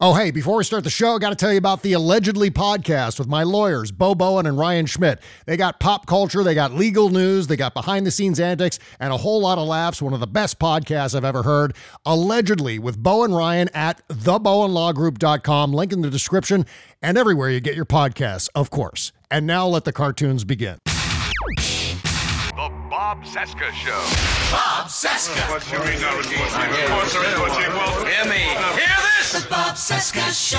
Oh, hey, before we start the show, I got to tell you about the Allegedly podcast with my lawyers, Bo Bowen and Ryan Schmidt. They got pop culture, they got legal news, they got behind the scenes antics, and a whole lot of laughs. One of the best podcasts I've ever heard. Allegedly with Bo and Ryan at thebowenlawgroup.com. Link in the description and everywhere you get your podcasts, of course. And now let the cartoons begin. The Bob Cesca Show. Bob Cesca. What's your reason for Of course there is. What's your well? Hear me. Hear this. The Bob Cesca Show.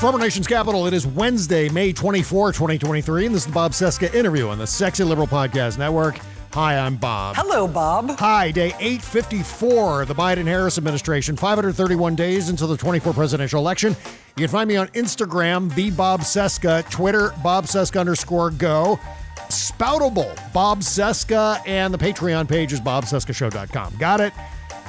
From our nation's capital, it is Wednesday, May 24, 2023, and this is the Bob Cesca interview on the Sexy Liberal Podcast Network. Hi, I'm Bob. Hello, Bob. Hi, day 854 of the Biden Harris administration, 531 days until the 24 presidential election. You can find me on Instagram, the Bob Cesca, Twitter, Bob Cesca underscore go, Spoutible, Bob Cesca, and the Patreon page is bobcescashow.com. Got it?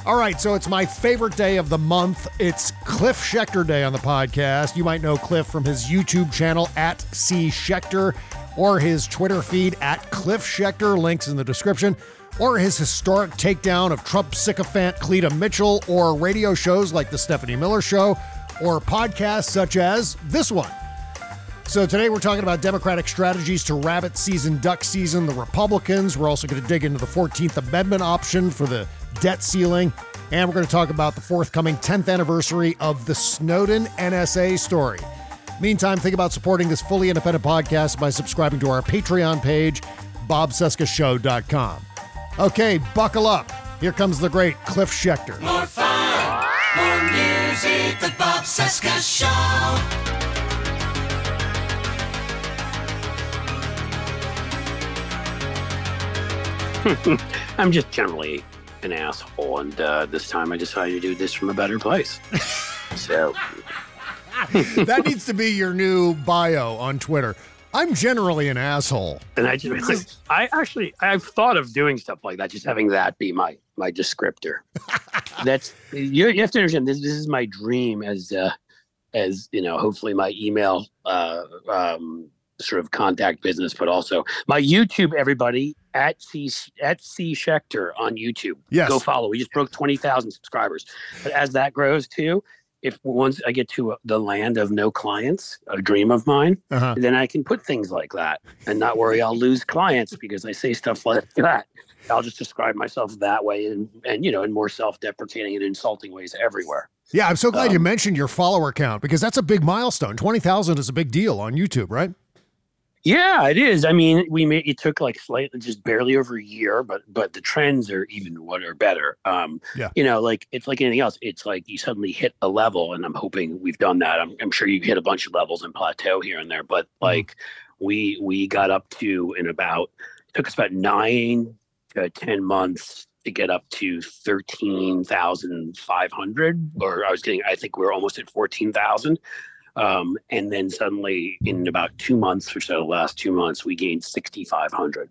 All right, so it's my favorite day of the month. It's Cliff Schecter Day on the podcast. You might know Cliff from his YouTube channel at C Schecter or his Twitter feed at Cliff Schecter. Links in the description. Or his historic takedown of Trump sycophant Cleta Mitchell, or radio shows like The Stephanie Miller Show, or podcasts such as this one. So today we're talking about Democratic strategies to rabbit season, duck season, the Republicans. We're also going to dig into the 14th Amendment option for the debt ceiling. And we're going to talk about the forthcoming 10th anniversary of the Snowden NSA story. Meantime, think about supporting this fully independent podcast by subscribing to our Patreon page, bobcescashow.com. Okay, buckle up. Here comes the great Cliff Schecter. More fun. More music. The Bob Cesca Show. I'm just generally an asshole, and uh, this time I decided to do this from a better place. so, that needs to be your new bio on Twitter. I'm generally an asshole. and I just, I actually, I've thought of doing stuff like that, just having that be my my descriptor. That's you, you have to understand. This this is my dream as uh, as you know. Hopefully, my email uh, um, sort of contact business, but also my YouTube. Everybody at C at C Schecter on YouTube. Yes. go follow. We just broke twenty thousand subscribers. But as that grows too, if once I get to uh, the land of no clients, a dream of mine, Uh-huh. then I can put things like that and not worry I'll lose clients because I say stuff like that. I'll just describe myself that way and, and you know, in more self-deprecating and insulting ways everywhere. Yeah, I'm so glad you Um, mentioned your follower count because that's a big milestone. 20,000 is a big deal on YouTube, right? Yeah, it is. I mean, we made it took like slightly just barely over a year, but but the trends are even what are better. Um Yeah. you know, like it's like anything else. It's like you suddenly hit a level and I'm hoping we've done that. I'm I'm sure you hit a bunch of levels and plateau here and there, but like we we got up to in about it took us about 9 to 10 months to get up to 13,500 or I was getting I think we we're almost at 14,000 um, and then suddenly in about two months or so, last two months, we gained 6,500.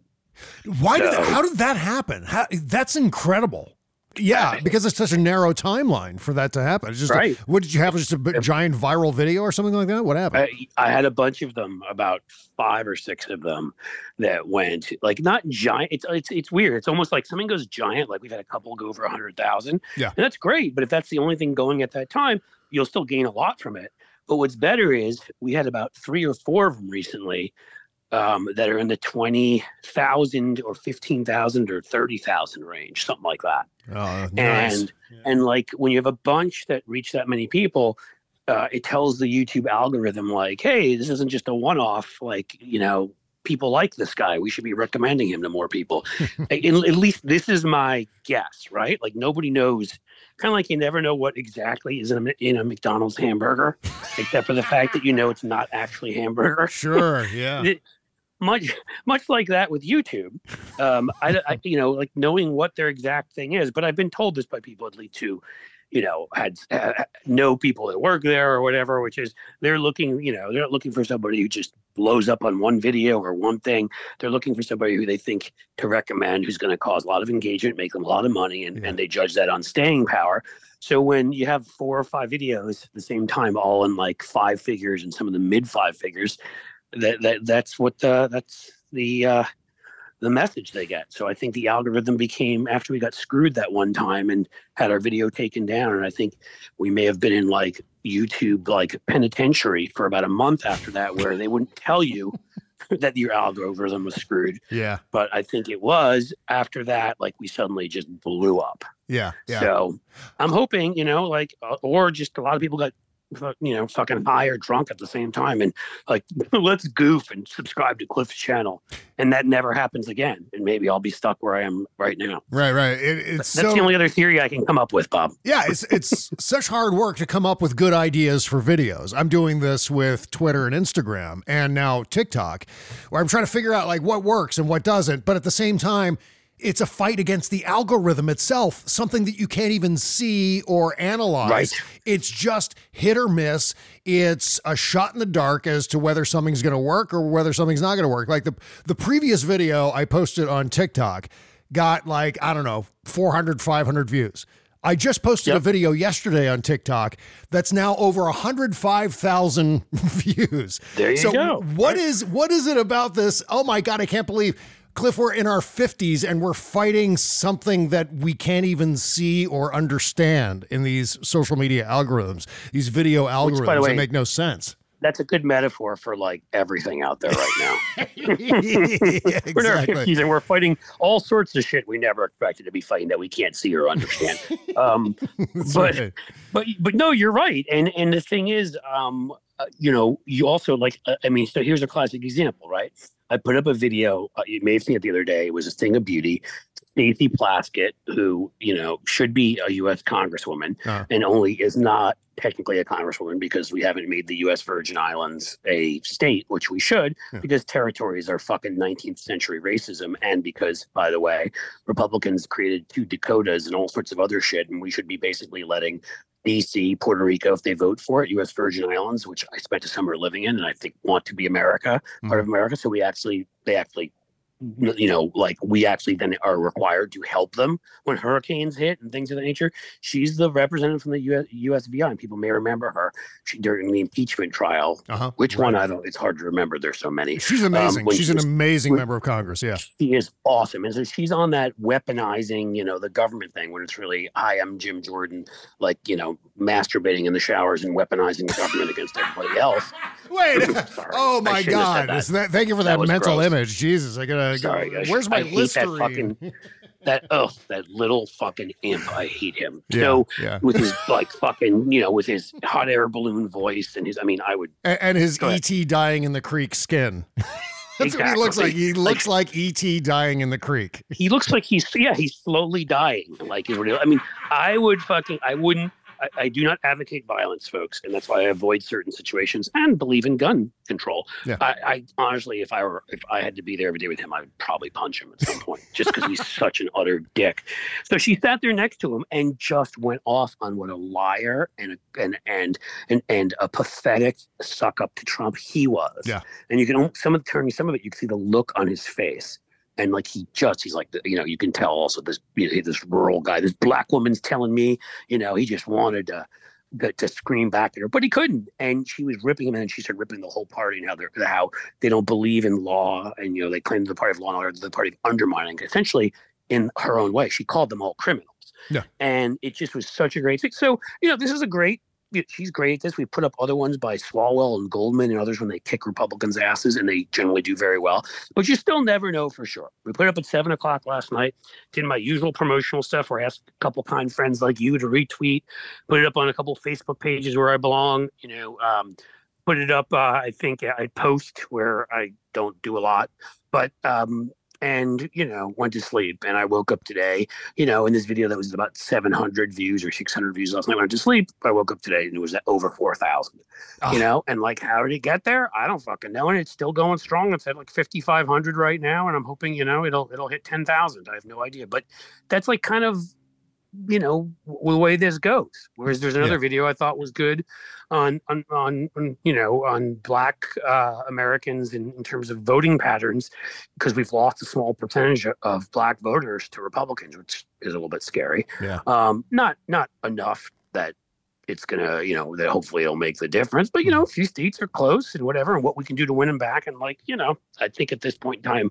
Why did So- how did that happen? How, that's incredible. Yeah, because it's such a narrow timeline for that to happen. It's just a- what did you have? Just a giant viral video or something like that? What happened? I, I had a bunch of them, about five or six of them that went like not giant. It's it's it's weird. It's almost like something goes giant. Like we've had a couple go over a hundred thousand. Yeah. and that's great. But if that's the only thing going at that time, you'll still gain a lot from it. But what's better is we had about three or four of them recently um, that are in the twenty thousand or fifteen thousand or thirty thousand range, something like that. Oh, nice. And and like when you have a bunch that reach that many people, uh, it tells the YouTube algorithm like, hey, this isn't just a one-off. Like you know, people like this guy. We should be recommending him to more people. at, at least this is my guess, right? Like nobody knows. Kind of like you never know what exactly is in a, in a McDonald's hamburger, except for the fact that you know it's not actually hamburger Sure. Yeah. it- much much like that with YouTube. Um, I, I you know like knowing what their exact thing is, but I've been told this by people at least who, you know, had uh, know people that work there or whatever, which is they're looking, you know, they're not looking for somebody who just blows up on one video or one thing. They're looking for somebody who they think to recommend who's going to cause a lot of engagement, make them a lot of money, and, Yeah. and they judge that on staying power. So when you have four or five videos at the same time, all in like five figures and some of the mid five figures, that, that that's what the that's the uh, the message they get. So I think the algorithm became after we got screwed that one time and had our video taken down, and I think we may have been in like YouTube like penitentiary for about a month after that, where they wouldn't tell you that your algorithm was screwed. Yeah. But I think it was after that, like we suddenly just blew up. Yeah. Yeah. So I'm hoping, you know, like, uh, or just a lot of people got, you know, fucking high or drunk at the same time and like, let's goof and subscribe to Cliff's channel. And that never happens again. And maybe I'll be stuck where I am right now. Right. Right. It, it's That's so the only other theory I can come up with, Bob. Yeah, it's it's such hard work to come up with good ideas for videos. I'm doing this with Twitter and Instagram and now TikTok, where I'm trying to figure out like what works and what doesn't, but at the same time, it's a fight against the algorithm itself, something that you can't even see or analyze. Right. It's just hit or miss. It's a shot in the dark as to whether something's going to work or whether something's not going to work. Like the the previous video I posted on TikTok got like I don't know 400 500 views. I just posted a video yesterday on TikTok that's now over 105,000 views. There you so go. What is what is it about this? Oh my god, I can't believe Cliff, we're in our 50s and we're fighting something that we can't even see or understand in these social media algorithms, these video algorithms by the that way- make no sense. That's a good metaphor for like everything out there right now. Yeah, We're in our exactly. 50s and we're fighting all sorts of shit we never expected to be fighting that we can't see or understand. um, but right. but but no you're right and and the thing is um uh, you know you also like uh, i mean so here's a classic example right i put up a video uh, you may have seen it the other day it was a thing of beauty Stacey Plaskett, who you know should be a U.S. Congresswoman, Uh. and only is not technically a Congresswoman because we haven't made the U.S. Virgin Islands a state, which we should, Yeah. because territories are fucking 19th century racism, and because, by the way, Republicans created two Dakotas and all sorts of other shit, and we should be basically letting DC, Puerto Rico, if they vote for it, U.S. Virgin Islands, which I spent a summer living in, and I think want to be America, part of mm-hmm. America. So we actually, they actually, you know, like we actually then are required to help them when hurricanes hit and things of that nature. She's the representative from the US, USVI, and people may remember her she, during the impeachment trial. Uh-huh. Which Right. one? I don't. It's hard to remember. There's so many. She's amazing. when She's she an amazing when- member of Congress. Yeah. She is awesome. And so she's on that weaponizing, you know, the government thing when it's really, I'm Jim Jordan, like, you know, masturbating in the showers and weaponizing the government against everybody else. Wait. Oh my shouldn't have said God. that. That- thank you for that, That mental gross. image. Jesus, I gotta. Sorry, go, guys. where's my that Listerine? fucking- That, oh, that little fucking imp. I hate him. Yeah, So, yeah. with his, like, fucking, you know, with his hot air balloon voice and his, I mean, I would, and, and his ahead. ET dying in the creek skin. That's what he looks like. He looks like ET dying in the creek. he looks like he's yeah he's slowly dying like i mean i would fucking i wouldn't I, I do not advocate violence folks and that's why i avoid certain situations and believe in gun control Yeah. I, I honestly if i were if i had to be there every day with him i would probably punch him at some point just because he's such an utter dick so she sat there next to him and just went off on what a liar and a, and and and and a pathetic suck up to trump he was Yeah. and you can some of the turning some of it you can see the look on his face and like he just he's like you know you can tell also this you know, this rural guy this black woman's telling me you know he just wanted to to, to scream back at her but he couldn't. And she was ripping him and she started ripping the whole party and how they're how they don't believe in law and you know they claim the party of law and order the party of undermining essentially in her own way. She called them all criminals. Yeah. and it just was such a great thing. So you know this is a great she's great at this. We put up other ones by Swalwell and Goldman and others when they kick Republicans' asses, and they generally do very well. But you still never know for sure. We put up at seven o'clock last night. Did my usual promotional stuff where I asked a couple kind friends like you to retweet, put it up on a couple Facebook pages where I belong. You know, um, put it up. Uh, I think I post where I don't do a lot, but um, and you know went to sleep and i woke up today you know in this video that was about 700 views or 600 views last night when i went to sleep i woke up today and it was at over 4000 Ah. you know and like how did it get there? I don't fucking know and it's still going strong. It's at like 5500 right now and i'm hoping you know it'll it'll hit 10000 i have no idea but that's like kind of you know the way this goes whereas there's another Yeah. video i thought was good on on on, on you know on black uh americans in, in terms of voting patterns because we've lost a small percentage of black voters to republicans which is a little bit scary Yeah. um not not enough that it's gonna you know that hopefully it'll make the difference but you know a few states are close and whatever and what we can do to win them back and like you know i think at this point in time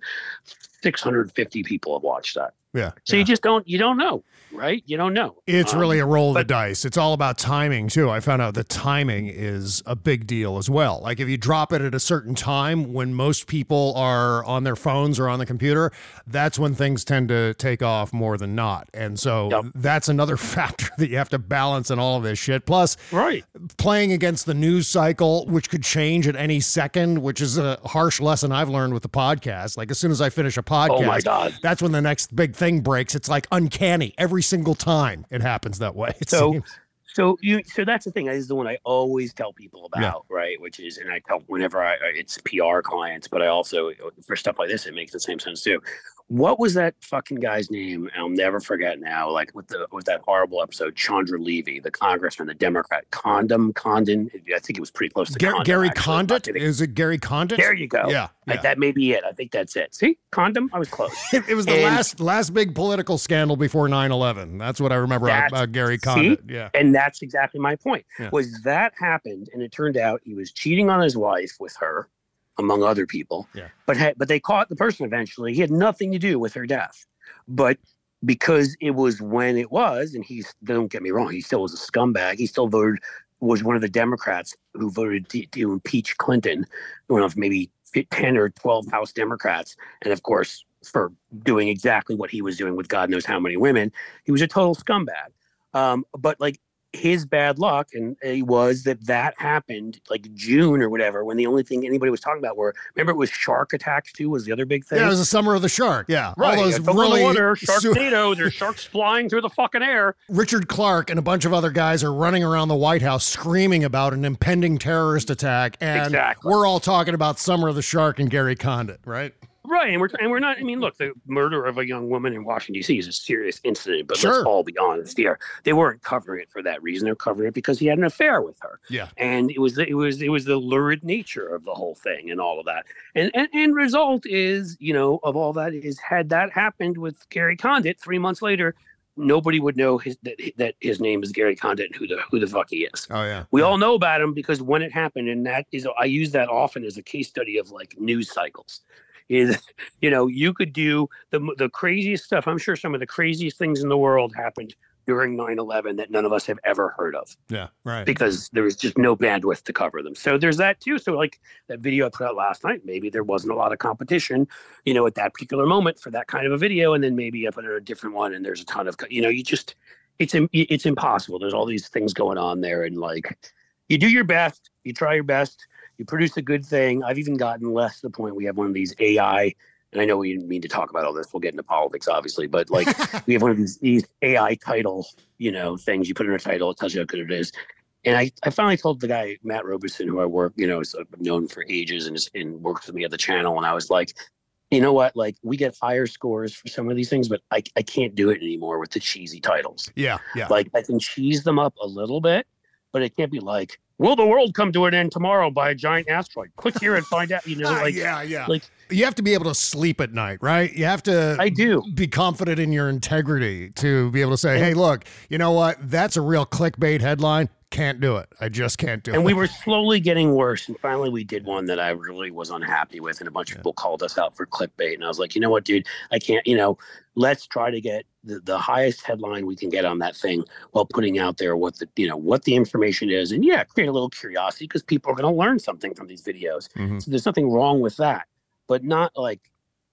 650 people have watched that Yeah. so yeah. you just don't you don't know right you don't know It's Um, really a roll of the dice. It's all about timing too. I found out the timing is a big deal as well. Like if you drop it at a certain time when most people are on their phones or on the computer, that's when things tend to take off more than not. And so Yep. that's another factor that you have to balance in all of this shit. Plus, right playing against the news cycle, which could change at any second, which is a harsh lesson I've learned with the podcast. Like as soon as I finish a podcast, oh my god that's when the next big thing breaks. It's like uncanny every single time it happens that way. So- seems. So you, so that's the thing. This is the one I always tell people Yeah. about, right? Which is, and I tell whenever I- it's PR clients, but I also for stuff like this, it makes the same sense too. What was that fucking guy's name? I'll never forget now. Like with the with that horrible episode, Chandra Levy, the congressman, the Democrat, Condom Condon. I think it was pretty close to Gar- Condom, Gary actually. Condit? Is it Gary Condit? There you go. Yeah. Yeah. that may be it. I think that's it. See, condom. I was close. It, it was the And- last last big political scandal before 9-11. That's what I remember about Gary see? Condit. Yeah. And that's exactly my point. Yeah. Was that happened, and it turned out he was cheating on his wife with her, among other people. Yeah. But had, but they caught the person eventually. He had nothing to do with her death, but because it was when it was, and he's don't get me wrong, he still was a scumbag. He still voted was one of the Democrats who voted to, to impeach Clinton, one of maybe ten or twelve House Democrats, and of course for doing exactly what he was doing with God knows how many women, he was a total scumbag. Um, but like his bad luck and it was that that happened like June or whatever when the only thing anybody was talking about were remember it was shark attacks too was the other big thing. Yeah, it was the summer of the shark. Yeah. Right, All those over really water, su- Sharknado. There's sharks flying through the fucking air. Richard Clarke and a bunch of other guys are running around the White House screaming about an impending terrorist attack. And Exactly. we're all talking about Summer of the Shark and Gary Condit, right? Right, and we're and we're not. I mean, look, the murder of a young woman in Washington D.C. is a serious incident, but Sure. let's all be honest here. They weren't covering it for that reason. They're covering it because he had an affair with her. Yeah. and it was the, it was it was the lurid nature of the whole thing and all of that. And and and result is, you know, of all that is had that happened with Gary Condit three months later, nobody would know his that, that his name is Gary Condit and who the who the fuck he is. Oh, yeah. We all know about him because when it happened, and that is, I use that often as a case study of like news cycles. Is you know you could do the the craziest stuff. I'm sure some of the craziest things in the world happened during 9/11 that none of us have ever heard of Yeah, right. because there was just no bandwidth to cover them. So there's that too. So like that video I put out last night, maybe there wasn't a lot of competition, you know, at that particular moment for that kind of a video, and then maybe I put out a different one, and there's a ton of, you know, you just it's it's impossible. There's all these things going on there, and like you do your best, you try your best, you produce a good thing. I've even gotten less to the point we have one of these AI. And I know we didn't mean to talk about all this. We'll get into politics, obviously, but like we have one of these, these AI title, you know, things you put in a title, it tells you how good it is. And I, I finally told the guy, Matt Roberson, who I work, you know, is uh, known for ages and, is, and works with me at the channel. And I was like, you know what? Like, we get higher scores for some of these things, but I, I can't do it anymore with the cheesy titles. Yeah, yeah. Like, I can cheese them up a little bit, but it can't be like, will the world come to an end tomorrow by a giant asteroid? Click here and find out, you know, Ah, like, yeah, yeah. like you have to be able to sleep at night, right? You have to I do. be confident in your integrity to be able to say, hey, look, you know what? That's a real clickbait headline. Can't do it. I just can't do it. and we were slowly getting worse. And finally, we did one that I really was unhappy with, and a bunch of people called us out for clickbait. And I was like, you know what, dude, I can't. You know, let's try to get the, the highest headline we can get on that thing while putting out there what the you know what the information is, and yeah, create a little curiosity because people are going to learn something from these videos. Mhm. So there's nothing wrong with that, but not like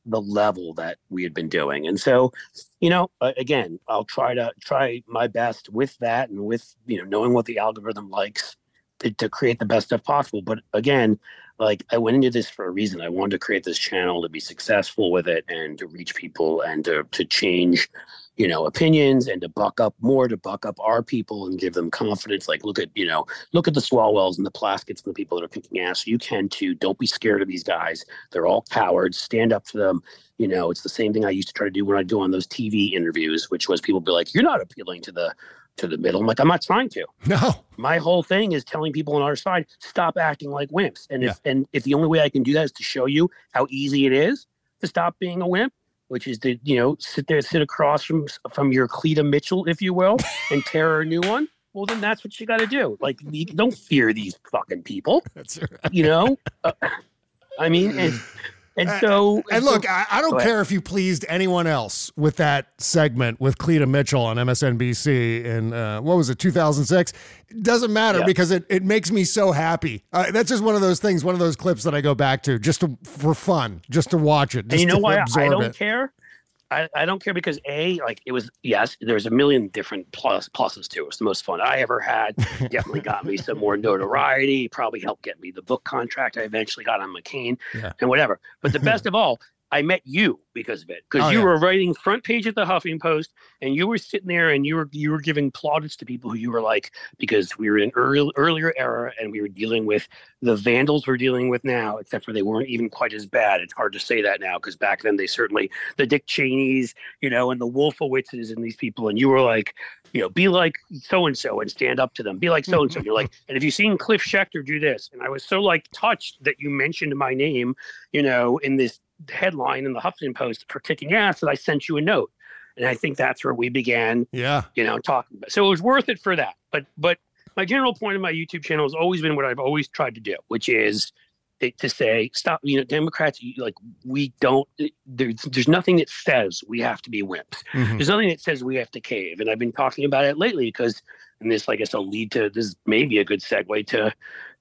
the level that we had been doing. And so, you know, again, I'll try to try my best with that and with, you know, knowing what the algorithm likes to, to create the best stuff possible. But again, like I went into this for a reason. I wanted to create this channel to be successful with it and to reach people and to, to change, you know, opinions and to buck up more, to buck up our people and give them confidence. Like, look at, you know, look at the Swalwells and the Plasketts and the people that are kicking ass. You can too. Don't be scared of these guys. They're all cowards. Stand up to them. You know, it's the same thing I used to try to do when I do on those TV interviews, which was people be like, "You're not appealing to the to the middle." I'm like, I'm not trying to. no. My whole thing is telling people on our side, stop acting like wimps. And if and if the only way I can do that is to show you how easy it is to stop being a wimp, which is to you know sit there, sit across from from your Cleta Mitchell, if you will, and tear a new one. Well, then that's what you got to do. Like, don't fear these fucking people. That's You know, uh, I mean, and and so And so- look, I, I don't care if you pleased anyone else with that segment with Cleta Mitchell on MSNBC in uh, what was it, 2006? It doesn't matter Yeah. because it, it makes me so happy. Uh, that's just one of those things, one of those clips that I go back to just to, for fun, just to watch it. and you know why I- I don't it. care? I, I don't care because a like it was yes there's a million different plus pluses to it. It's the most fun I ever had. Definitely got me some more notoriety. Probably helped get me the book contract I eventually got on McCain Yeah. and whatever. But the best of all, I met you because of it because Oh, you yeah. were writing front page at the Huffington Post and you were sitting there and you were you were giving plaudits to people who you were like because we were in early, earlier era and we were dealing with the vandals we're dealing with now except for they weren't even quite as bad. It's hard to say that now because back then they certainly the dick cheneys you know and the wolfowitzes and these people and you were like you know be like so and so and stand up to them. Be like so and so you're like and if you've seen cliff schecter do this? And i was so like touched that you mentioned my name you know in this headline in the huffington post for kicking ass that i sent you a note and i think that's where we began Yeah. you know, talking about. So it was worth it for that. But but my general point of my YouTube channel has always been what I've always tried to do, which is to, say stop. You know, Democrats like we don't. There's there's nothing that says we have to be wimps. Mhm. There's nothing that says we have to cave. And I've been talking about it lately because, and this I guess will lead to this may be a good segue to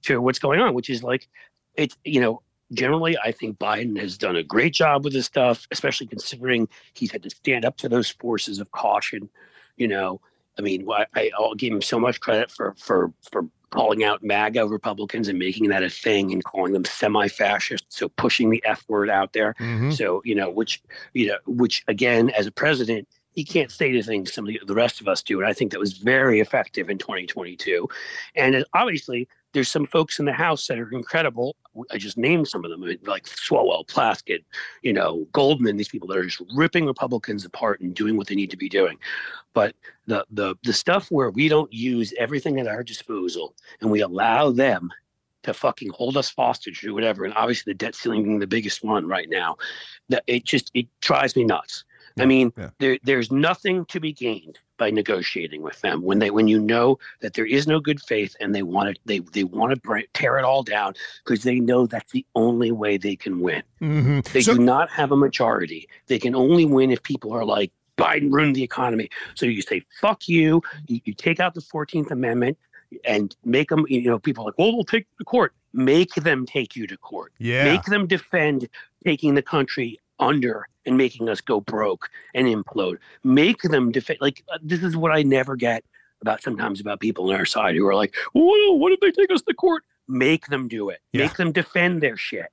to what's going on, which is like it's you know generally I think Biden has done a great job with this stuff, especially considering he's had to stand up to those forces of caution. You know, I mean, I, I- I'll give him so much credit for for for calling out MAGA Republicans and making that a thing and calling them semi-fascist. So pushing the F word out there. Mhm. So you know, which you know, which again, as a president, he can't say the things some of the, the rest of us do, and I think that was very effective in 2022. And obviously, there's some folks in the House that are incredible. I just named some of them, like Swalwell, Plaskett, you know, Goldman. These people that are just ripping Republicans apart and doing what they need to be doing. But the the the stuff where we don't use everything at our disposal and we allow them to fucking hold us hostage or whatever, and obviously the debt ceiling being the biggest one right now, that it just it drives me nuts. I mean, yeah. there there's nothing to be gained by negotiating with them when they when you know that there is no good faith and they want to they they want to tear it all down because they know that's the only way they can win. Mhm. They So- do not have a majority. They can only win if people are like Biden ruined the economy. So you say fuck you. You, you take out the Fourteenth Amendment and make them. You know, people like, well, we'll take the court. Make them take you to court. yeah. Make them defend taking the country under and making us go broke and implode. Make them defend. Like uh, this is what I never get about sometimes about people on our side who are like, well, what if they take us to court? Make them do it. Yeah. Make them defend their shit.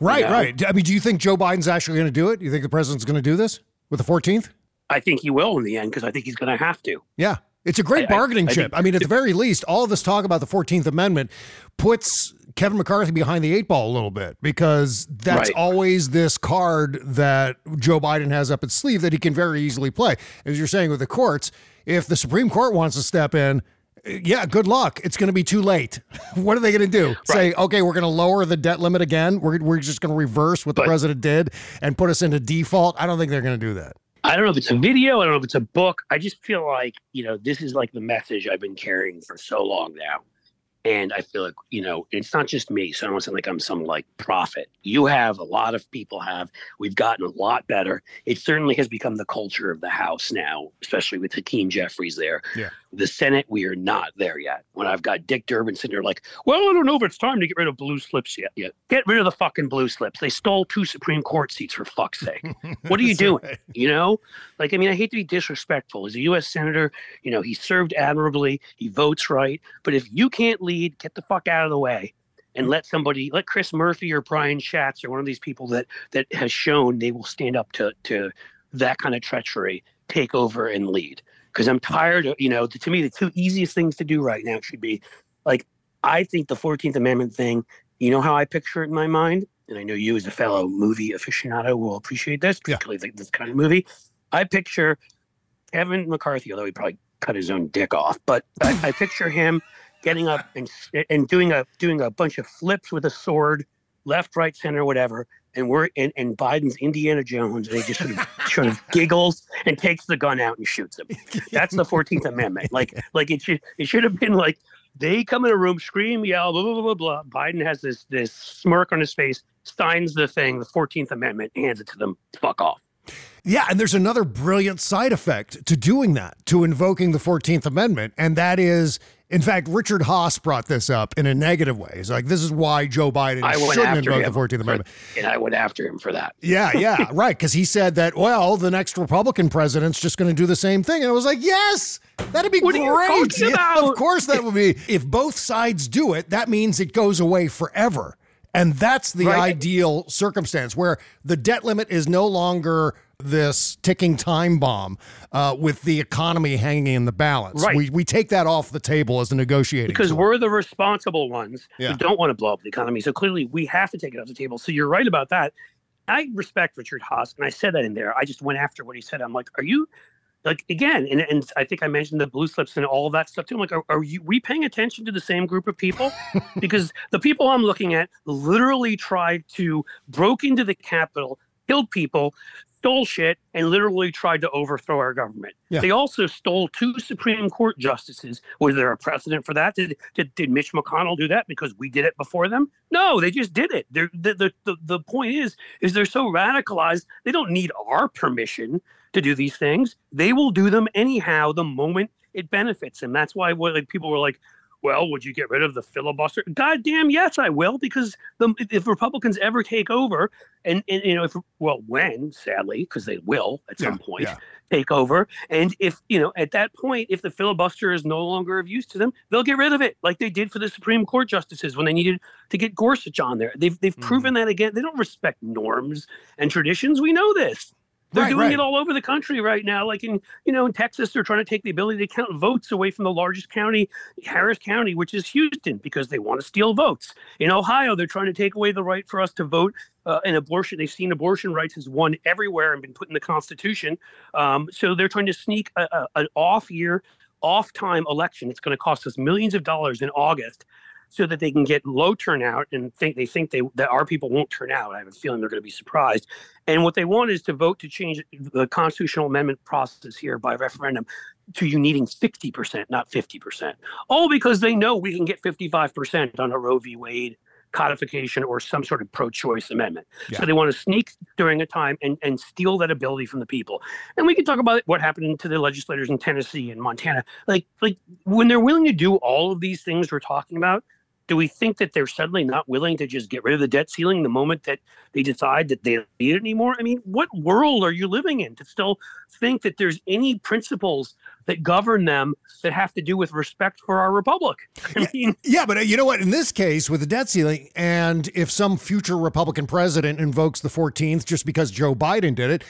right, know? right. I mean, do you think Joe Biden's actually going to do it? Do you think the president's going to do this with the 14th? I think he will in the end because I think he's going to have to. Yeah. It's a great I- I- bargaining I chip. think- I mean, at the very least, all of this talk about the 14th Amendment puts Kevin McCarthy behind the eight ball a little bit because that's Right. always this card that Joe Biden has up its sleeve that he can very easily play. As you're saying with the courts, if the Supreme Court wants to step in, yeah, good luck. It's going to be too late. what are they going to do? Say, okay, we're going to lower the debt limit again. We're, we're just going to reverse what the But- president did and put us into default. I don't think they're going to do that. I don't know if it's a video. I don't know if it's a book. I just feel like, you know, this is like the message I've been carrying for so long now. And I feel like, you know, it's not just me. So I don't sound like I'm some like prophet. You have a lot of people have. We've gotten a lot better. It certainly has become the culture of the House now, especially with Hakeem Jeffries there. Yeah. The Senate, we are not there yet. When I've got Dick Durbin sitting there like, well, I don't know if it's time to get rid of blue slips yet. Yet. Get rid of the fucking blue slips. They stole two Supreme Court seats for fuck's sake. What are you doing? right. You know, like I mean, I hate to be disrespectful. As a U.S. senator, you know, he served admirably. He votes right. But if you can't lead, get the fuck out of the way and let somebody, let Chris Murphy or Brian Schatz or one of these people that that has shown they will stand up to to that kind of treachery, take over and lead. Because I'm tired of, you know, to, to me, the two easiest things to do right now should be like, I think the 14th Amendment thing, you know how I picture it in my mind? And I know you, as a fellow movie aficionado, will appreciate this, Yeah. particularly th- this kind of movie. I picture Kevin McCarthy, although he probably cut his own dick off, but I, I picture him getting up and and doing a doing a bunch of flips with a sword, left, right, center, whatever. And we're and, and Biden's Indiana Jones, and he just sort of sort of giggles and takes the gun out and shoots him. That's the Fourteenth Amendment. Like like it should it should have been like they come in a room, scream, yell, blah blah blah blah. blah. Biden has this this smirk on his face, signs the thing, the Fourteenth Amendment, hands it to them. Fuck off. Yeah, and there's another brilliant side effect to doing that, to invoking the 14th Amendment, and that is, in fact, Richard Haass brought this up in a negative way. He's like, this is why Joe Biden I shouldn't invoke the 14th for- Amendment. and I went after him for that. Yeah, yeah, right. Because he said that, well, the next Republican president's just going to do the same thing. And I was like, yes, that'd be What great. Yeah, of course, that would be. If both sides do it, that means it goes away forever. And that's the Right. ideal circumstance where the debt limit is no longer this ticking time bomb uh, with the economy hanging in the balance. Right. We, we take that off the table as a negotiating because tool. we're the responsible ones Yeah. who don't want to blow up the economy. So clearly, we have to take it off the table. So you're right about that. I respect Richard Haass, and I said that in there. I just went after what he said. I'm like, are you like again? And, and I think I mentioned the blue slips and all that stuff too. I'm like, are, are you we paying attention to the same group of people? because the people I'm looking at literally tried to broke into the Capitol, killed people. Stole shit and literally tried to overthrow our government. Yeah. They also stole two Supreme Court justices. Was there a precedent for that? Did, did did Mitch McConnell do that because we did it before them? No, they just did it. They're, the, the the the point is is they're so radicalized they don't need our permission to do these things. They will do them anyhow the moment it benefits them. That's why what like people were like, well, would you get rid of the filibuster? God damn, yes, I will, because the, if Republicans ever take over, and, and you know, if well, when sadly, because they will at some Yeah, point yeah. take over, and if you know, at that point, if the filibuster is no longer of use to them, they'll get rid of it, like they did for the Supreme Court justices when they needed to get Gorsuch on there. They've they've Mm-hmm. proven that again. They don't respect norms and traditions. We know this. They're Right, doing right. it all over the country right now. Like in, you know, in Texas, they're trying to take the ability to count votes away from the largest county, Harris County, which is Houston, because they want to steal votes. In Ohio, they're trying to take away the right for us to vote uh, in abortion. They've seen abortion rights as won everywhere and been put in the Constitution. Um, so they're trying to sneak a, a, an off year, off time election. It's going to cost us millions of dollars in August so that they can get low turnout and think they think they that our people won't turn out. I have a feeling they're going to be surprised. And what they want is to vote to change the constitutional amendment process here by referendum to you needing 60%, not 50%. All because they know we can get 55% on a Roe v. Wade codification or some sort of pro-choice amendment. Yeah. So they want to sneak during a time and, and steal that ability from the people. And we can talk about what happened to the legislators in Tennessee and Montana. Like like when they're willing to do all of these things we're talking about, do we think that they're suddenly not willing to just get rid of the debt ceiling the moment that they decide that they don't need it anymore? I mean, what world are you living in to still think that there's any principles that govern them that have to do with respect for our republic? I mean, Yeah, but uh, you know what? In this case, with the debt ceiling, and if some future Republican president invokes the 14th just because Joe Biden did it,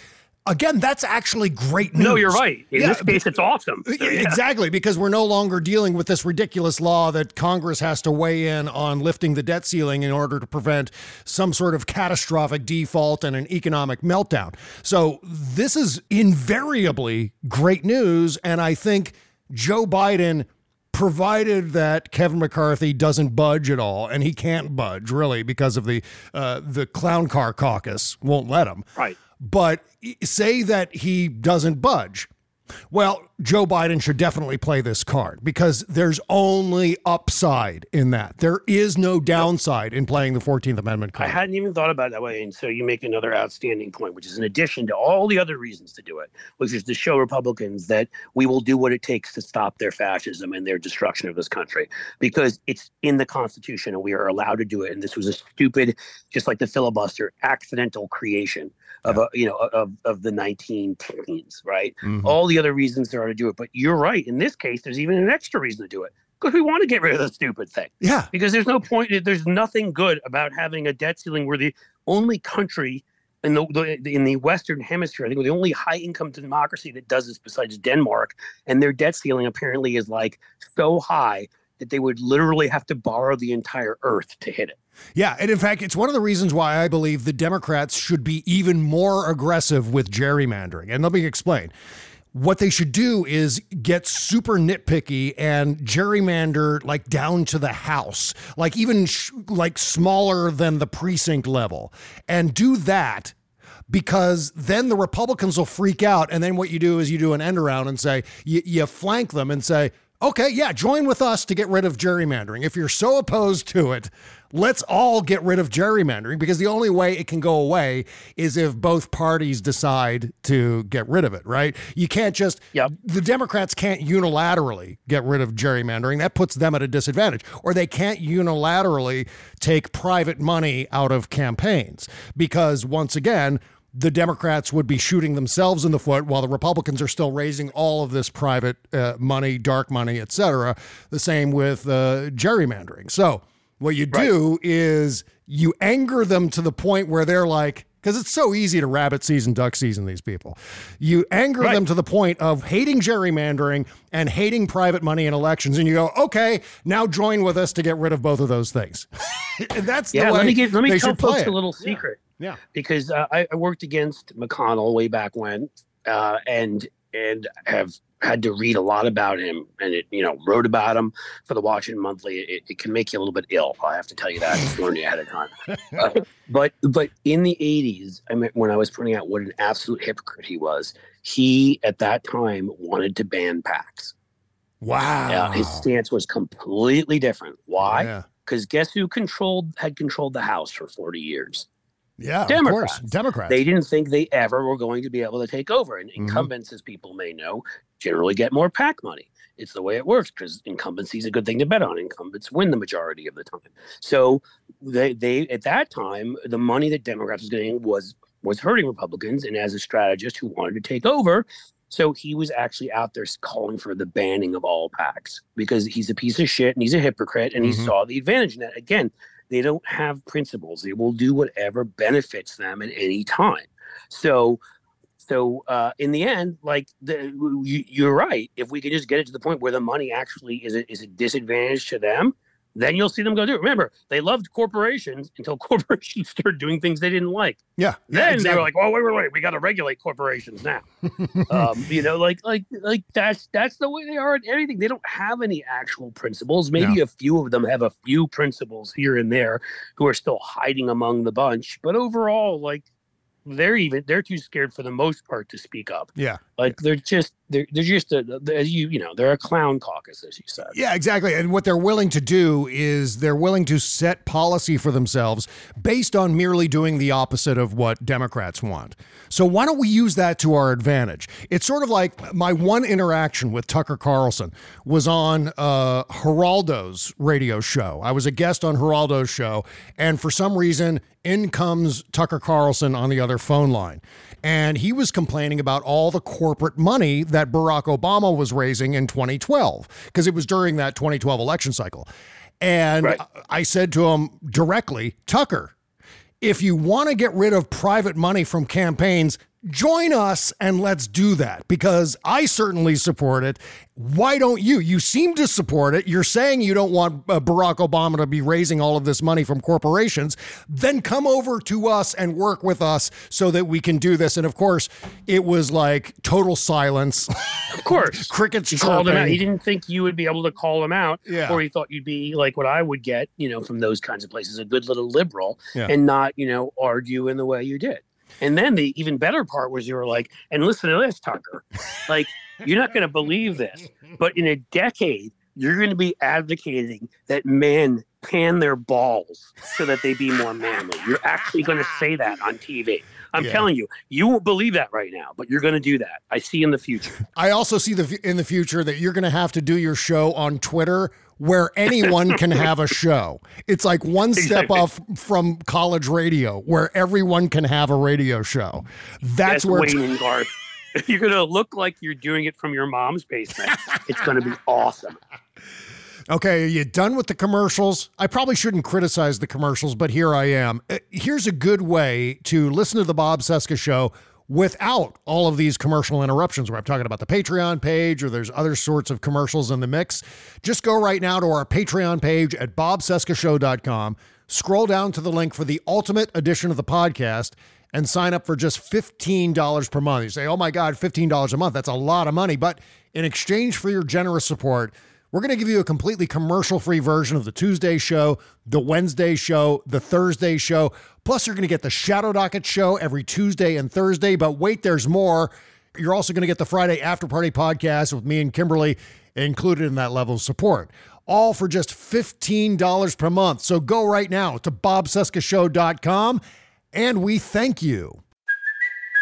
again, that's actually great news. no, you're right. In Yeah, this case, it's awesome. So, yeah. Exactly, because we're no longer dealing with this ridiculous law that Congress has to weigh in on lifting the debt ceiling in order to prevent some sort of catastrophic default and an economic meltdown. So, this is invariably great news. And I think Joe Biden provided that Kevin McCarthy doesn't budge at all, and he can't budge really because of the uh, the clown car caucus won't let him. Right. But say that he doesn't budge. Well, Joe Biden should definitely play this card because there's only upside in that. There is no downside in playing the 14th Amendment card. I hadn't even thought about it that way. And so you make another outstanding point, which is in addition to all the other reasons to do it, which is to show Republicans that we will do what it takes to stop their fascism and their destruction of this country because it's in the Constitution and we are allowed to do it. And this was a stupid, just like the filibuster, accidental creation of a, you know of, of the 19 teens, right? Mhm. All the other reasons there are to do it. But you're right. In this case, there's even an extra reason to do it because we want to get rid of the stupid thing Yeah. because there's no point there's nothing good about having a debt ceiling we're the only country in the, the in the western hemisphere i think we're the only high income democracy that does this besides denmark and their debt ceiling apparently is like so high that they would literally have to borrow the entire earth to hit it Yeah, and in fact, it's one of the reasons why I believe the Democrats should be even more aggressive with gerrymandering. And let me explain. What they should do is get super nitpicky and gerrymander like down to the house, like even sh- like smaller than the precinct level, and do that because then the Republicans will freak out. And then what you do is you do an end around and say, you, you flank them and say, okay, yeah, join with us to get rid of gerrymandering. If you're so opposed to it, let's all get rid of gerrymandering because the only way it can go away is if both parties decide to get rid of it, right? You can't just, Yep. the Democrats can't unilaterally get rid of gerrymandering. That puts them at a disadvantage. Or they can't unilaterally take private money out of campaigns because, once again, the Democrats would be shooting themselves in the foot while the Republicans are still raising all of this private uh, money, dark money, et cetera. The same with uh, gerrymandering. So, what you do is you anger them to the point where they're like, because it's so easy to rabbit season, duck season these people. You anger them to the point of hating gerrymandering and hating private money in elections, and you go, okay, now join with us to get rid of both of those things. and that's yeah the way let me give let me they tell should play folks a little secret Yeah. Because uh, I, I worked against McConnell way back when, uh, and and have had to read a lot about him, and it you know wrote about him for the Washington Monthly. It, it can make you a little bit ill. I have to tell you that warn you ahead of time. Uh, but but in the '80s, I mean, when I was pointing out what an absolute hypocrite he was, he at that time wanted to ban PACs. Wow. Yeah, his stance was completely different. Why? Yeah. Because guess who controlled had controlled the House for 40 years? Yeah, Democrats. of course. Democrats. They didn't think they ever were going to be able to take over. And Mm-hmm. incumbents, as people may know, generally get more PAC money. It's the way it works because incumbency is a good thing to bet on. Incumbents win the majority of the time. So they, they at that time, the money that Democrats was getting was was hurting Republicans. And as a strategist who wanted to take over, so he was actually out there calling for the banning of all PACs because he's a piece of shit and he's a hypocrite and Mhm. he saw the advantage in that. Again, they don't have principles. They will do whatever benefits them at any time. So, so uh, in the end, like the, you, you're right. If we can just get it to the point where the money actually is a, is a disadvantage to them, then you'll see them go do it. Remember, they loved corporations until corporations started doing things they didn't like. yeah. Then yeah, they were like, "Oh, wait, wait, wait! We got to regulate corporations now." um, you know, like, like, like that's that's the way they are at everything. They don't have any actual principles. Maybe a few of them have a few principles here and there, who are still hiding among the bunch. But overall, like, they're even they're too scared for the most part to speak up. yeah. Like, they're just they're just a you you know they're a clown caucus, as you said. Yeah, exactly. And what they're willing to do is they're willing to set policy for themselves based on merely doing the opposite of what Democrats want. So why don't we use that to our advantage? It's sort of like my one interaction with Tucker Carlson was on uh, Geraldo's radio show. I was a guest on Geraldo's show, and for some reason, in comes Tucker Carlson on the other phone line. And he was complaining about all the corporate money that Barack Obama was raising in 2012, because it was during that 2012 election cycle. And Right. I said to him directly, Tucker, if you want to get rid of private money from campaigns, join us and let's do that because I certainly support it. Why don't you? You seem to support it. You're saying you don't want uh, Barack Obama to be raising all of this money from corporations. Then come over to us and work with us so that we can do this. And of course, it was like total silence. Of course. Crickets He called him out. He didn't think you would be able to call him out, Yeah. or he thought you'd be like what I would get, you know, from those kinds of places, a good little liberal, Yeah. and not, you know, argue in the way you did. And then the even better part was you were like, and listen to this, Tucker. Like, you're not going to believe this, but in a decade, you're going to be advocating that men pan their balls so that they be more manly. You're actually going to say that on TV. I'm Yeah. telling you, you won't believe that right now, but you're going to do that. I see in the future. I also see the in the future that you're going to have to do your show on Twitter where anyone can have a show. It's like one step Exactly. off from college radio where everyone can have a radio show. That's That's where Wayne Garth. You're going to look like you're doing it from your mom's basement. It's going to be awesome. Okay, are you done with the commercials? I probably shouldn't criticize the commercials, but here I am. Uh, Here's a good way to listen to the Bob Cesca show without all of these commercial interruptions where I'm talking about the Patreon page or there's other sorts of commercials in the mix. Just go right now to our Patreon page at bobcescashow.com, scroll down to the link for the ultimate edition of the podcast and sign up for just $15 per month. You say, "Oh my god, $15 a month. That's a lot of money." But in exchange for your generous support, we're going to give you a completely commercial free version of the Tuesday show, the Wednesday show, the Thursday show. Plus, you're going to get the Shadow Docket show every Tuesday and Thursday. But wait, there's more. You're also going to get the Friday After Party podcast with me and Kimberly included in that level of support. All for just $15 per month. So go right now to bobcescashow.com and we thank you.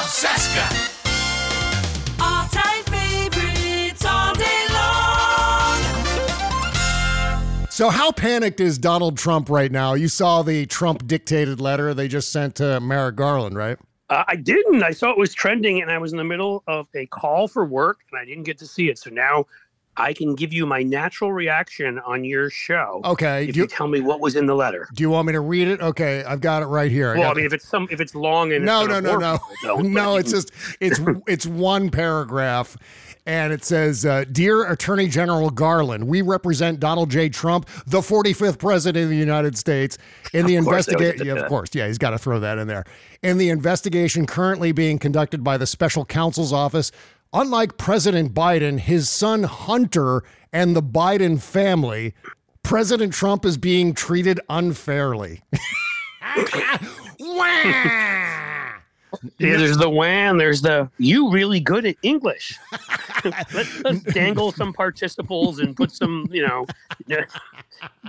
Bob Cesca. All time favorites all day long. So, how panicked is Donald Trump right now? You saw the Trump dictated letter they just sent to Merrick Garland, right? Uh, I didn't. I saw it was trending, and I was in the middle of a call for work, and I didn't get to see it. So now I can give you my natural reaction on your show. Okay. If you you, tell me what was in the letter. do you want me to read it? Okay, I've got it right here. Well, I got mean, if it's some, if it's long and no, it's no, no, no, people, no. It's just it's it's one paragraph, and it says, uh, "Dear Attorney General Garland, we represent Donald J. Trump, the 45th President of the United States, in the Of course, I would investigation. Yeah, of course, yeah, he's got to throw that in there. In the investigation currently being conducted by the Special Counsel's Office." Unlike President Biden, his son Hunter, and the Biden family, President Trump is being treated unfairly. Yeah, there's the WAN. There's the you really good at English. let's, let's dangle some participles and put some, you know.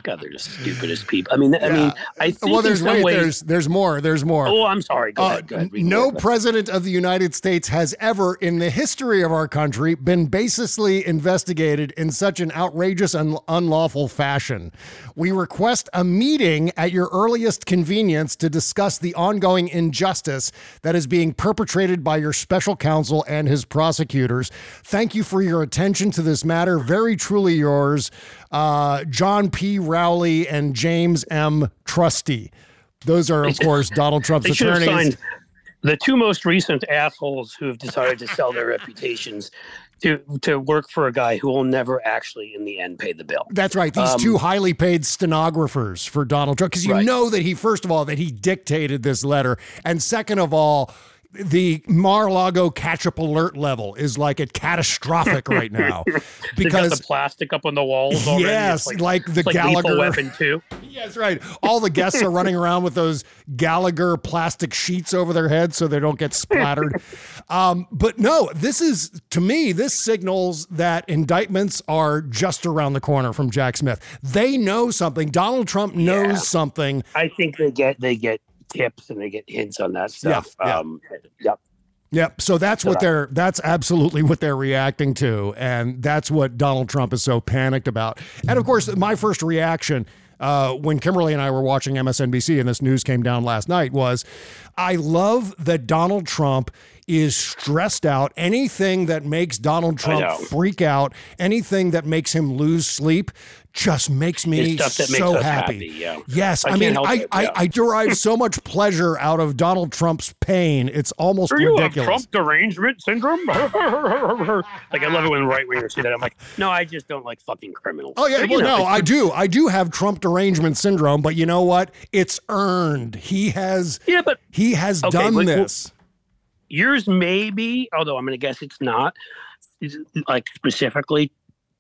God, they're just stupidest people. I mean, I mean, I think well, there's some wait, ways. there's there's more. There's more. oh, I'm sorry. Go Uh, ahead. Go ahead. no president of the United States has ever, in the history of our country, been baselessly investigated in such an outrageous and unlawful fashion. We request a meeting at your earliest convenience to discuss the ongoing injustice that is being perpetrated by your special counsel and his prosecutors. Thank you for your attention to this matter. Very truly yours, uh, John P. Rowley and James M. Trusty. Those are, of course, Donald Trump's They should have attorneys. the two most recent assholes who have decided to sell their reputations to to work for a guy who will never actually, in the end, pay the bill. That's right. These Um, two highly paid stenographers for Donald Trump. Because you Right. know that he, first of all, that he dictated this letter. And second of all, the Mar-a-Lago ketchup alert level is like at catastrophic right now because the plastic up on the walls already. yes, It's like, the like Gallagher weapon too. That's right. All the guests are running around with those Gallagher plastic sheets over their heads so they don't get splattered. um, but no, this is, to me, this signals that indictments are just around the corner from Jack Smith. They know something. Donald Trump knows Yeah. something. I think they get they get tips and they get hints on that stuff. yeah. Um, yep. Yep. So that's what they're that's absolutely what they're reacting to. And that's what Donald Trump is so panicked about. And of course, my first reaction uh, when Kimberly and I were watching MSNBC and this news came down last night was I love that Donald Trump is stressed out. Anything that makes Donald Trump freak out, anything that makes him lose sleep, just makes me that makes so happy. happy, yeah. Yes, I I, mean, I, I, yeah. I derive so much pleasure out of Donald Trump's pain. It's almost Are you ridiculous. have Trump derangement syndrome? like I love it when right wingers say that. I'm like, no, I just don't like fucking criminals. Oh yeah, But, you well know, no, I do. I do have Trump derangement syndrome, but you know what? It's earned. He has Yeah, but he has Okay, done but- this. yours maybe, although I'm going to guess it's not, like specifically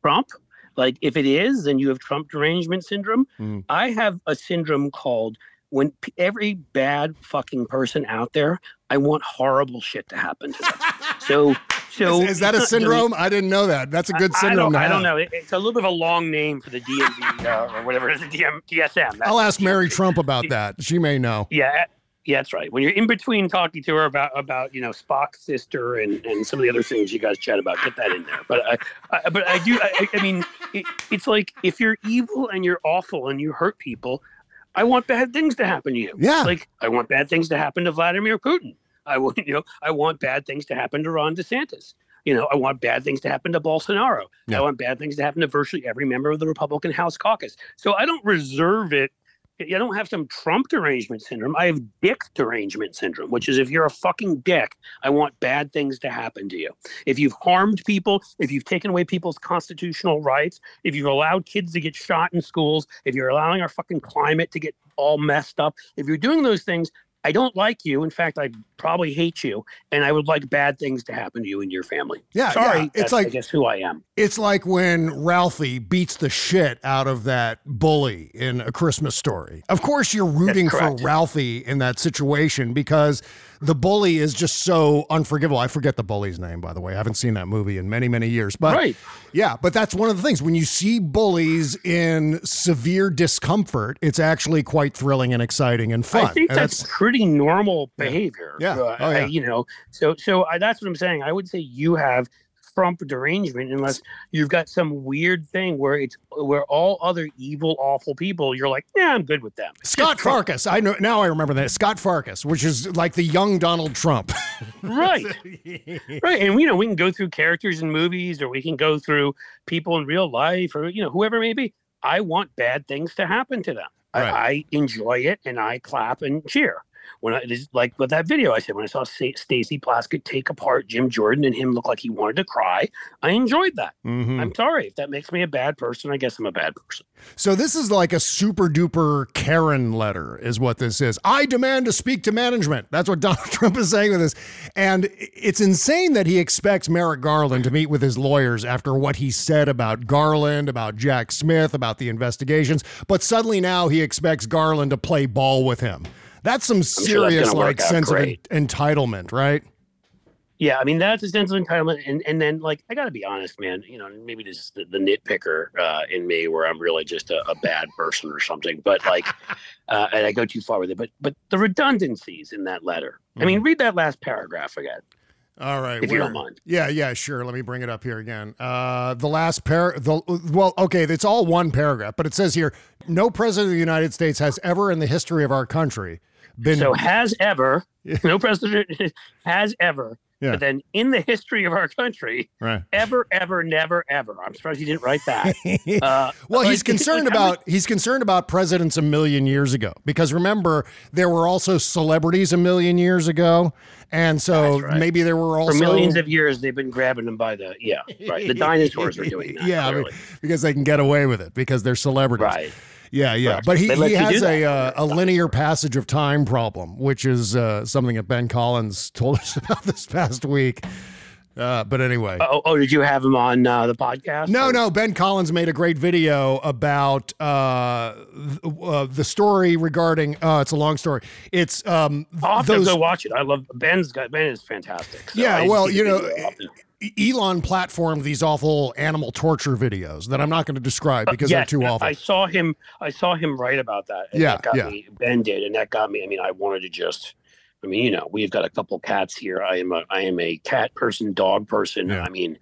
Trump. Like if it is, then you have Trump derangement syndrome. Mm. I have a syndrome called when p- every bad fucking person out there, I want horrible shit to happen to them. so, so Is, is that a not really- syndrome? I didn't know that. That's a good I- I syndrome don't, I don't know. It- It's a little bit of a long name for the DMV uh, or whatever it is, the DM, DSM. That's- I'll ask Mary Trump about that. She may know. Yeah, yeah, that's right. When you're in between talking to her about about you know Spock's sister and, and some of the other things you guys chat about, get that in there. But I, I but I do. I, I mean, it, it's like if you're evil and you're awful and you hurt people, I want bad things to happen to you. Yeah. like I want bad things to happen to Vladimir Putin. I want you know I want bad things to happen to Ron DeSantis. You know, I want bad things to happen to Bolsonaro. Yeah. I want bad things to happen to virtually every member of the Republican House caucus. So I don't reserve it. I don't have some Trump derangement syndrome. I have dick derangement syndrome, which is if you're a fucking dick, I want bad things to happen to you. If you've harmed people, if you've taken away people's constitutional rights, if you've allowed kids to get shot in schools, if you're allowing our fucking climate to get all messed up, if you're doing those things, I don't like you. In fact, I probably hate you, and I would like bad things to happen to you and your family. Yeah, sorry, yeah. It's like- I guess who I am. It's like when Ralphie beats the shit out of that bully in A Christmas Story. Of course, you're rooting for. Ralphie in that situation because the bully is just so unforgivable. I forget the bully's name, by the way. I haven't seen that movie in many, many years. But Right. yeah, but that's one of the things. When you see bullies in severe discomfort, it's actually quite thrilling and exciting and fun. I think And that's, pretty normal behavior. Yeah. Uh, Oh, yeah. I- you know, so so I, that's what I'm saying. I would say you have Trump derangement unless you've got some weird thing where it's where all other evil, awful people, you're like, yeah, I'm good with them. Scott just Trump. Farkus. I know now. I remember that Scott Farkus, which is like the young Donald Trump. right right and you know we can go through characters in movies or we can go through people in real life or you know whoever it may be i want bad things to happen to them Right. I, I enjoy it and i clap and cheer when I it is like with that video I said when I saw Sta- Stacey Plaskett take apart Jim Jordan and him look like he wanted to cry, I enjoyed that. Mhm. I'm sorry if that makes me a bad person. I guess I'm a bad person. So this is like a super duper Karen letter, is what this is. I demand to speak to management. That's what Donald Trump is saying with this, and it's insane that he expects Merrick Garland to meet with his lawyers after what he said about Garland, about Jack Smith, about the investigations. But suddenly now he expects Garland to play ball with him. That's some sure serious gonna like sense great. of en- entitlement, right? Yeah, I mean that's a sense of entitlement, and and then like I got to be honest, man. You know, maybe this is the, the nitpicker uh, in me, where I'm really just a, a bad person or something. But like, uh, and I go too far with it. But but the redundancies in that letter. I mean, read that last paragraph again. All right, If you don't mind. Yeah, yeah, sure. Let me bring it up here again. Uh, the last par, the well, okay, it's all one paragraph, but it says here, no president of the United States has ever in the history of our country been. So has ever no president has ever. Yeah. But then in the history of our country, right. ever, ever, never, ever. I'm surprised he didn't write that. Uh, Well, he's like, concerned like, about he's concerned about presidents a million years ago because remember there were also celebrities a million years ago, and so right. maybe there were also for millions of years they've been grabbing them by the yeah right the dinosaurs are doing that yeah, I mean, because they can get away with it because they're celebrities. right Yeah, yeah, but he, he has a uh, a linear passage of time problem, which is uh, something that Ben Collins told us about this past week. Uh, but anyway, Oh, oh, did you have him on uh, the podcast? no, Or- no. Ben Collins made a great video about uh, th- uh, the story regarding. Uh, it's a long story. It's um, I'll have those. to go watch it. I love Ben's got Ben is fantastic. So Yeah, I well, you know. Elon platformed these awful animal torture videos that I'm not going to describe uh, because Yeah, they're too awful. I saw him. I saw him write about that. And Yeah, that got yeah. me. Ben did, and that got me. I mean, I wanted to just. I mean, you know, we've got a couple cats here. I am a. I am a cat person, dog person. Yeah. I mean,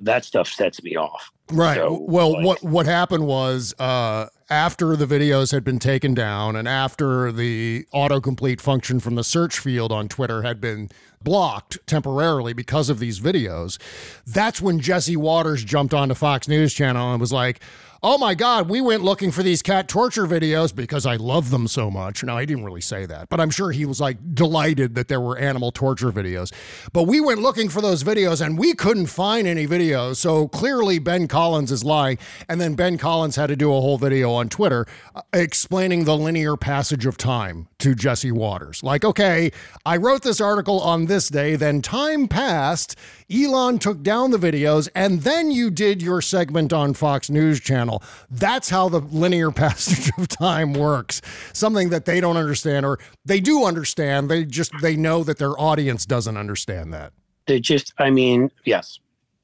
that stuff sets me off. Right. So, well, like- what what happened was uh, after the videos had been taken down and after the autocomplete function from the search field on Twitter had been blocked temporarily because of these videos, that's when Jesse Watters jumped onto Fox News Channel and was like, "Oh my God, we went looking for these cat torture videos because I love them so much." No, I didn't really say that, but I'm sure he was like delighted that there were animal torture videos. But we went looking for those videos and we couldn't find any videos. So clearly Ben Collins is lying. And then Ben Collins had to do a whole video on Twitter uh, explaining the linear passage of time to Jesse Watters. Like, okay, I wrote this article on this day, then time passed. Elon took down the videos, and then you did your segment on Fox News Channel. That's how the linear passage of time works. Something that they don't understand, or they do understand. They just they know that their audience doesn't understand that. They just. I mean, yes,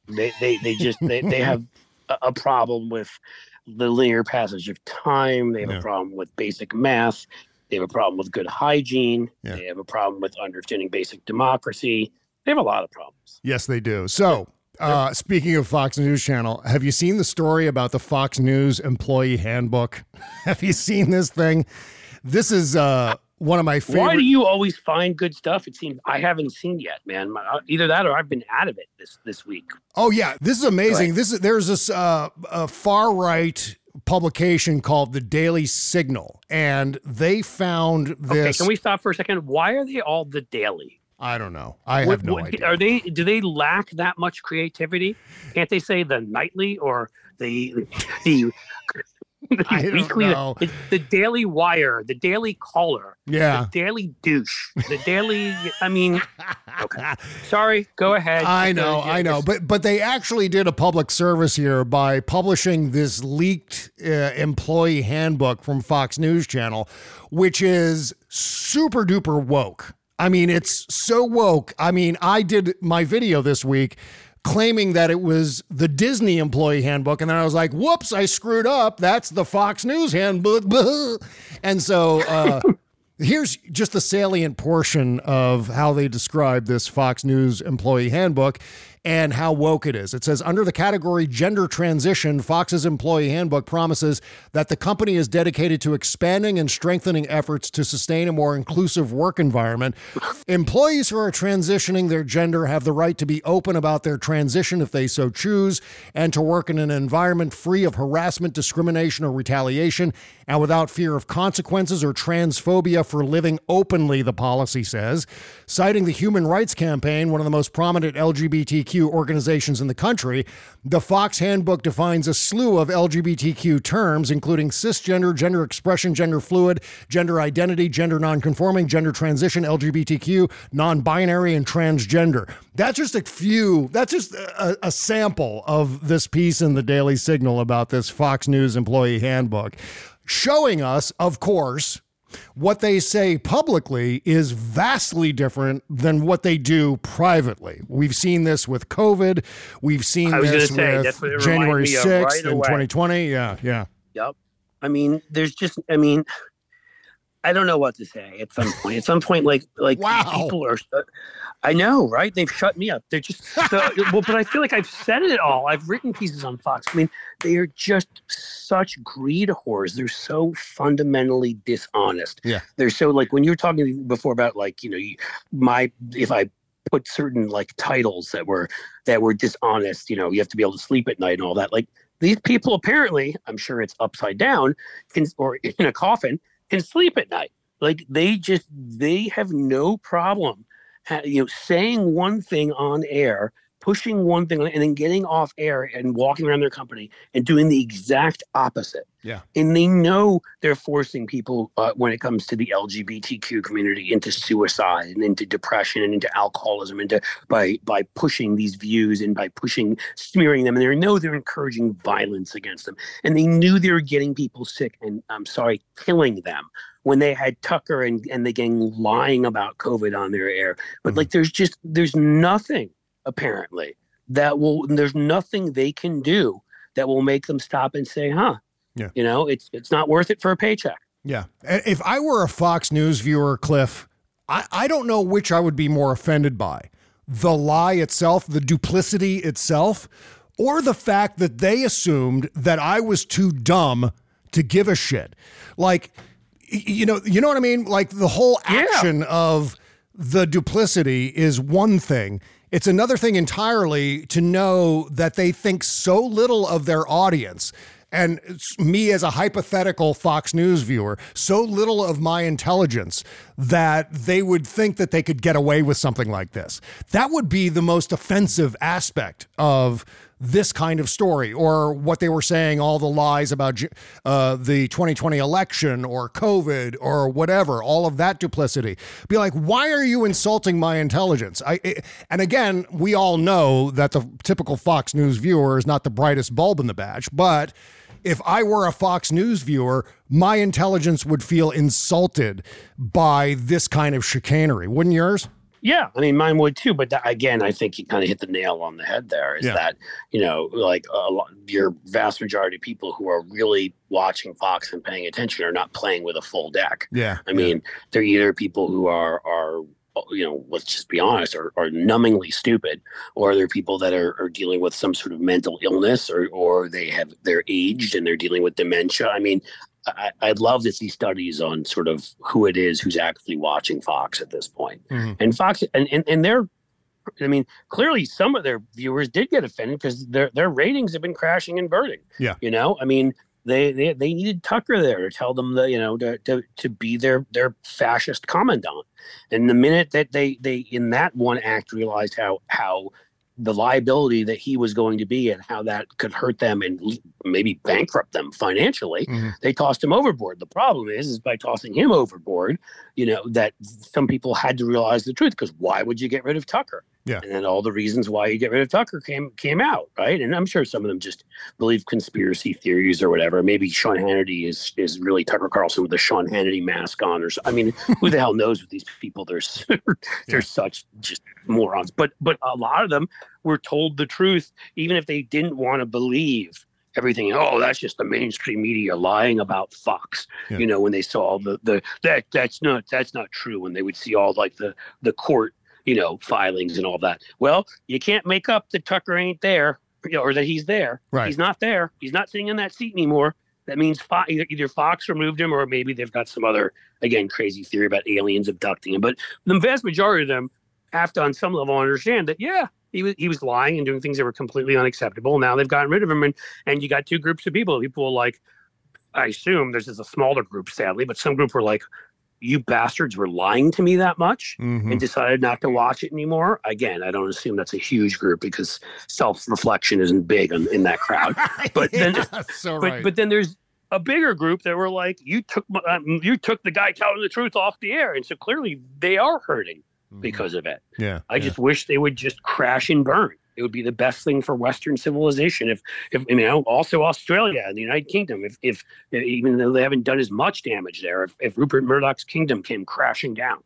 they they they just they they have a, problem with the linear passage of time. They have Yeah. a problem with basic math. They have a problem with good hygiene. Yeah. They have a problem with understanding basic democracy. They have a lot of problems. Yes, they do. So, uh, speaking of Fox News Channel, have you seen the story about the Fox News employee handbook? have you seen this thing? This is uh, one of my favorite. Why do you always find good stuff? It seems I haven't seen yet, man. My- uh, Either that or I've been out of it this this week. Oh yeah, this is amazing. ahead. This is there's this uh, far right publication called the Daily Signal, and they found this. Okay, this. can we stop for a second? Why are they all the daily? I don't know. I What- have no what- idea. Are they? Do they lack that much creativity? Can't they say the nightly or the the, the weekly? The, the Daily Wire, the Daily Caller, Yeah. the Daily Douche, the Daily. I mean, okay. Sorry, go ahead. I know, I know, but but they actually did a public service here by publishing this leaked uh, employee handbook from Fox News Channel, which is super duper woke. I mean, it's so woke. I mean, I did my video this week claiming that it was the Disney employee handbook, and then I was like, "Whoops, I screwed up. That's the Fox News handbook." And so. Uh, Here's just the salient portion of how they describe this Fox News employee handbook and how woke it is. It says under the category gender transition, Fox's employee handbook promises that the company is dedicated to expanding and strengthening efforts to sustain a more inclusive work environment. Employees who are transitioning their gender have the right to be open about their transition if they so choose and to work in an environment free of harassment, discrimination, or retaliation and without fear of consequences or transphobia for living openly, the policy says. Citing the Human Rights Campaign, one of the most prominent LGBTQ organizations in the country, the Fox Handbook defines a slew of LGBTQ terms, including cisgender, gender expression, gender fluid, gender identity, gender nonconforming, gender transition, LGBTQ, non binary, and transgender. That's just a few, that's just a, a sample of this piece in the Daily Signal about this Fox News employee handbook showing us, of course, what they say publicly is vastly different than what they do privately. We've seen this with COVID. We've seen this say, with January 6th right in away. 2020. Yeah, yeah. Yep. I mean, there's just. I mean, I don't know what to say at some point. At some point, like like Wow. people are. I know, right? They've shut me up. They're just so, well, but I feel like I've said it all. I've written pieces on Fox. I mean, they are just such greed whores. They're so fundamentally dishonest. Yeah. They're so like when you were talking before about like you know my if I put certain like titles that were that were dishonest. You know, you have to be able to sleep at night and all that. Like these people apparently, I'm sure it's upside down, can or in a coffin, can sleep at night. Like they just they have no problem, you know, saying one thing on air, pushing one thing and then getting off air and walking around their company and doing the exact opposite. Yeah. And they know they're forcing people uh, when it comes to the LGBTQ community into suicide and into depression and into alcoholism into by by pushing these views and by pushing smearing them and they know they're encouraging violence against them and they knew they were getting people sick and I'm sorry killing them when they had Tucker and, and the gang lying about COVID on their air. But Mm-hmm. like there's just there's nothing apparently that will there's nothing they can do that will make them stop and say, huh, Yeah. you know, it's it's not worth it for a paycheck. Yeah. If I were a Fox News viewer, Cliff, I, I don't know which I would be more offended by the lie itself, the duplicity itself, or the fact that they assumed that I was too dumb to give a shit. Like, you know, you know what I mean? Like the whole action of the duplicity is one thing. It's another thing entirely to know that they think so little of their audience and it's me as a hypothetical Fox News viewer, so little of my intelligence that they would think that they could get away with something like this. That would be the most offensive aspect of this kind of story, or what they were saying, all the lies about uh, the 2020 election or COVID or whatever, all of that duplicity. Be like, why are you insulting my intelligence? I, I- and again, we all know that the typical Fox News viewer is not the brightest bulb in the batch, but if I were a Fox News viewer, my intelligence would feel insulted by this kind of chicanery. Wouldn't yours? Yeah, I mean, mine would too. But that, again, I think you kind of hit the nail on the head. There is Yeah. that you know, like a lot, your vast majority of people who are really watching Fox and paying attention are not playing with a full deck. Yeah. I mean, they're either people who are are you know, let's just be honest, are, are numbingly stupid, or they're people that are, are dealing with some sort of mental illness, or or they have they're aged and they're dealing with dementia. I mean, I, I'd love to see studies on sort of who it is who's actually watching Fox at this point. Mm-hmm. And Fox and, and and they're I mean, clearly some of their viewers did get offended because their their ratings have been crashing and burning. Yeah. You know, I mean, they they, they needed Tucker there to tell them that, you know, to, to to be their their fascist commandant. And the minute that they they in that one act realized how how the liability that he was going to be and how that could hurt them and maybe bankrupt them financially mm-hmm. they tossed him overboard. The problem is is by tossing him overboard you know that some people had to realize the truth because why would you get rid of tucker Yeah. and then all the reasons why you get rid of tucker came came out right? And i'm sure some of them just believe conspiracy theories or whatever. Maybe sean hannity is is really tucker carlson with a sean hannity mask on or so i mean who the hell knows with these people? They're they're such just morons. But but a lot of them were told the truth even if they didn't want to believe everything. Oh that's just the mainstream media lying about fox Yeah. you know when they saw all the the that that's not that's not true. When they would see all like the the court you know filings and all that. Well you can't make up that tucker ain't there you know, or that he's there. Right. he's not there. He's not sitting in that seat anymore. That means Fo- either, either fox removed him or maybe they've got some other again crazy theory about aliens abducting him. But the vast majority of them have to on some level understand that yeah he was he was lying and doing things that were completely unacceptable. Now they've gotten rid of him and and you got two groups of people people like i assume there's just a smaller group sadly but some group were like you bastards were lying to me that much Mhm. and decided not to watch it anymore again i don't assume that's a huge group because self-reflection isn't big in, in that crowd but then so but right. but then there's a bigger group that were like you took my, um, you took the guy telling the truth off the air and so clearly they are hurting because of it yeah. I just wish they would just crash and burn. It would be the best thing for Western civilization. If, if you know, also Australia and the United Kingdom, if, if even though they haven't done as much damage there, if, if Rupert Murdoch's kingdom came crashing down.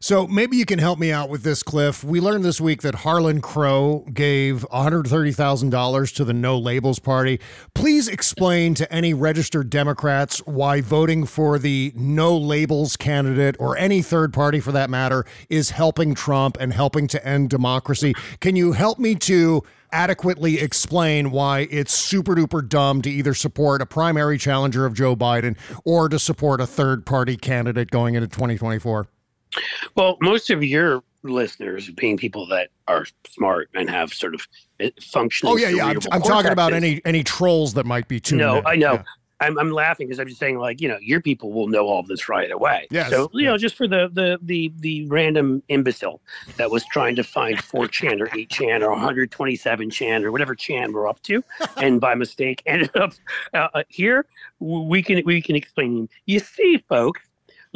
So maybe you can help me out with this, Cliff. We learned this week that Harlan Crow gave $130,000 to the No Labels Party. Please explain to any registered Democrats why voting for the No Labels candidate or any third party for that matter is helping Trump and helping to end democracy. Can you help me to adequately explain why it's super duper dumb to either support a primary challenger of Joe Biden or to support a third party candidate going into 2024? Well, most of your listeners being people that are smart and have sort of functional. Oh yeah, yeah. I'm, I'm talking about any any trolls that might be tuned No, in. I know. Yeah. I'm, I'm laughing because I'm just saying, like, you know, your people will know all of this right away. Yes. So, you know, just for the the the the random imbecile that was trying to find 4chan or 8chan or 127 chan or whatever chan we're up to, and by mistake ended up uh, uh, here, we can we can explain. You see, folks,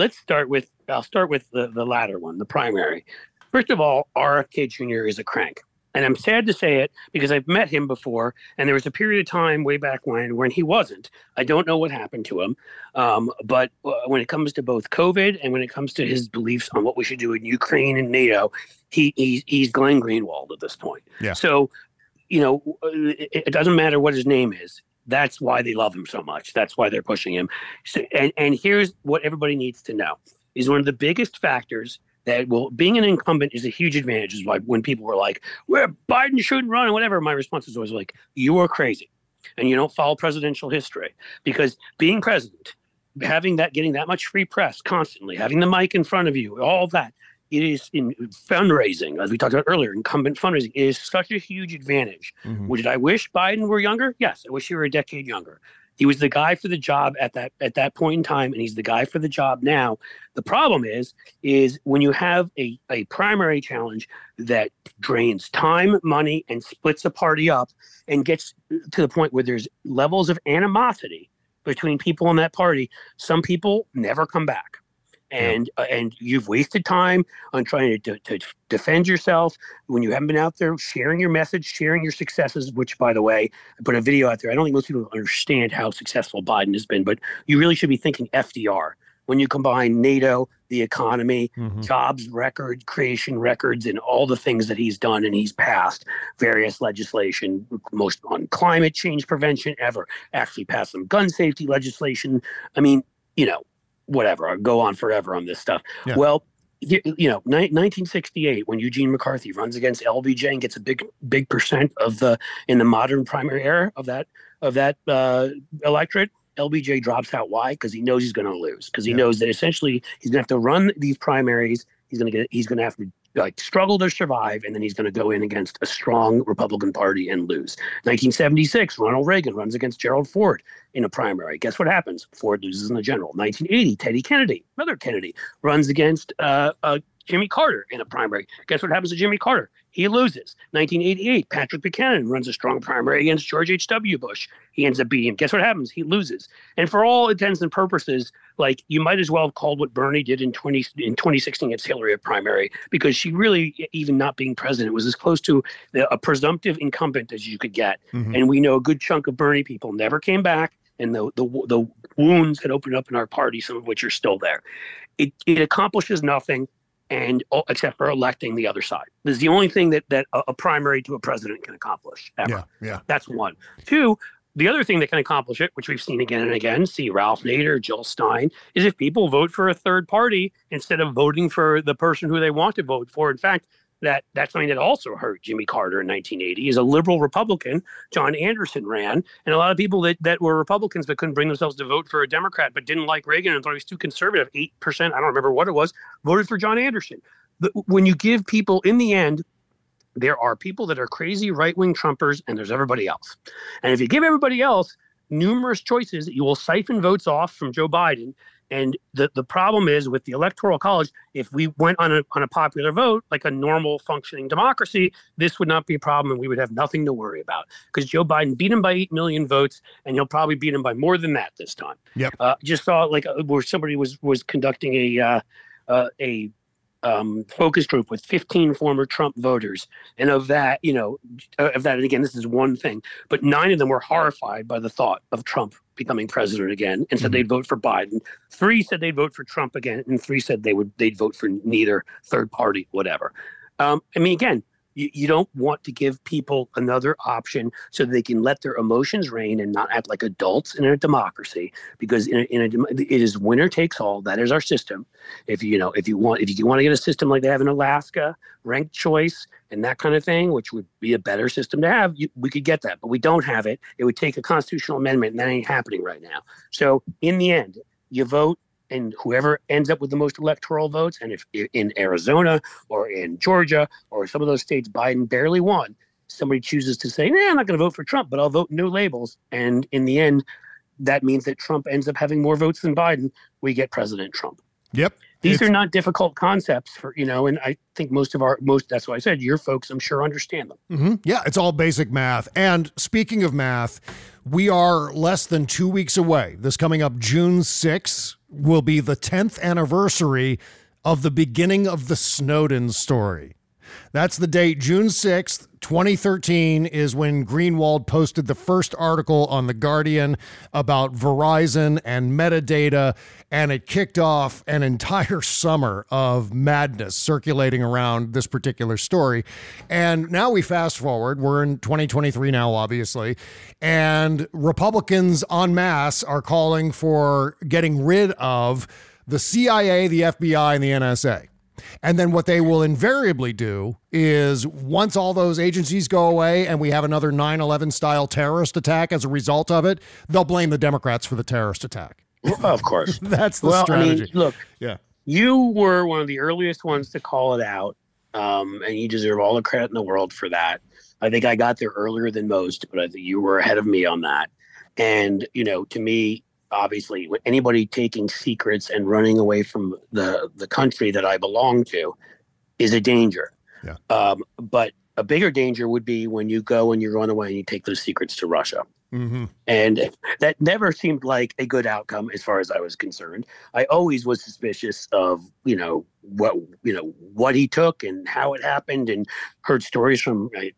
let's start with I'll start with the the latter one, the primary. First of all, RFK Jr. is a crank. And I'm sad to say it because I've met him before, and there was a period of time way back when when he wasn't. I don't know what happened to him, um, but uh, when it comes to both COVID and when it comes to his beliefs on what we should do in Ukraine and NATO, he he's, he's Glenn Greenwald at this point. Yeah. So, you know, it, it doesn't matter what his name is. That's why they love him so much. That's why they're pushing him. So, and and here's what everybody needs to know: is one of the biggest factors that well being an incumbent is a huge advantage is why when people were like well biden shouldn't run and whatever my response is always like you are crazy and you don't follow presidential history because being president having that getting that much free press constantly having the mic in front of you all that it is in fundraising as we talked about earlier incumbent fundraising is such a huge advantage. Mhm. did i wish biden were younger? Yes i wish he were a decade younger. He was the guy for the job at that at that point in time and he's the guy for the job now. The problem is is when you have a, a primary challenge that drains time money and splits a party up and gets to the point where there's levels of animosity between people in that party some people never come back and uh, and you've wasted time on trying to, to, to defend yourself when you haven't been out there sharing your message sharing your successes which by the way i put a video out there. I don't think most people understand how successful biden has been but you really should be thinking fdr when you combine nato the economy Mhm. jobs record creation records and all the things that he's done and he's passed various legislation most on climate change prevention ever actually passed some gun safety legislation. I mean you know whatever i'll go on forever on this stuff Yeah. well you, you know ni- 1968 when eugene mccarthy runs against lbj and gets a big big percent of the in the modern primary era of that of that uh, electorate LBJ drops out. Why? Because he knows he's going to lose. Because he Yeah. knows that essentially he's going to have to run these primaries. He's going to get. He's going to have to like struggle to survive, and then he's going to go in against a strong Republican Party and lose. 1976, Ronald Reagan runs against Gerald Ford in a primary. Guess what happens? Ford loses in the general. 1980, Teddy Kennedy, another Kennedy, runs against uh, uh, Jimmy Carter in a primary. Guess what happens to Jimmy Carter? He loses. 1988, Patrick Buchanan runs a strong primary against George H.W. Bush. He ends up beating him. Guess what happens? He loses. And for all intents and purposes, like you might as well have called what Bernie did in 20 in 2016 against Hillary a primary because she really, even not being president, was as close to the, a presumptive incumbent as you could get. Mhm. And we know a good chunk of Bernie people never came back, and the the the wounds had opened up in our party, some of which are still there. It it accomplishes nothing, and oh, except for electing the other side. This is the only thing that that a, a primary to a president can accomplish ever. Yeah, yeah. That's one. Two, the other thing that can accomplish it, which we've seen again and again, see Ralph Nader, Jill Stein, is if people vote for a third party instead of voting for the person who they want to vote for. In fact, that that's something that also hurt Jimmy Carter in 1980. Is a liberal Republican, John Anderson ran, and a lot of people that, that were Republicans but couldn't bring themselves to vote for a Democrat but didn't like Reagan and thought he was too conservative, eight percent, I don't remember what it was, voted for John Anderson. The, when you give people, in the end, there are people that are crazy right wing Trumpers, and there's everybody else. And if you give everybody else numerous choices, you will siphon votes off from Joe Biden. And the, the problem is with the Electoral College, if we went on a, on a popular vote, like a normal functioning democracy, this would not be a problem and we would have nothing to worry about. Because Joe Biden beat him by 8 million votes, and he'll probably beat him by more than that this time. Yep. Uh, just saw like uh, where somebody was was conducting a uh, uh, a um, focus group with 15 former Trump voters, and of that, you know, uh, of that, and again, this is one thing, but nine of them were horrified by the thought of Trump becoming president again, and said Mhm. they'd vote for Biden. Three said they'd vote for Trump again, and three said they would they'd vote for neither third party, whatever. Um, I mean, again, you, you don't want to give people another option so they can let their emotions reign and not act like adults in a democracy. Because in a, in a it is winner takes all. That is our system. If you know if you want if you want to get a system like they have in alaska ranked choice and that kind of thing which would be a better system to have you, we could get that. But we don't have it. It would take a constitutional amendment and that ain't happening right now. So in the end you vote and whoever ends up with the most electoral votes and if in arizona or in georgia or some of those states biden barely won somebody chooses to say nah, i'm not going to vote for trump but i'll vote no labels and in the end that means that Trump ends up having more votes than Biden. We get President Trump. Yep. These It's- are not difficult concepts for you know, and I think most of our most. That's why I said your folks. I'm sure understand them. hmm Yeah, it's all basic math. And speaking of math, we are less than two weeks away. This coming up June 6th will be the 10th anniversary of the beginning of the Snowden story. That's the date, June 6th, 2013, is when Greenwald posted the first article on The Guardian about Verizon and metadata, and it kicked off an entire summer of madness circulating around this particular story. And now we fast forward, we're in 2023 now, obviously, and Republicans en masse are calling for getting rid of the CIA, the FBI, and the NSA. And then what they will invariably do is once all those agencies go away and we have another 9 11 style terrorist attack as a result of it, they'll blame the Democrats for the terrorist attack. Of course. That's the well, strategy. I mean, look, yeah. you were one of the earliest ones to call it out, um, and you deserve all the credit in the world for that. I think I got there earlier than most, but I think you were ahead of me on that. And you know, to me, obviously, with anybody taking secrets and running away from the the country that I belong to is a danger. Yeah. Um, but a bigger danger would be when you go and you run away and you take those secrets to Russia. Mm-hmm. And that never seemed like a good outcome as far as I was concerned. I always was suspicious of, you know, what, you know, what he took and how it happened and heard stories from, I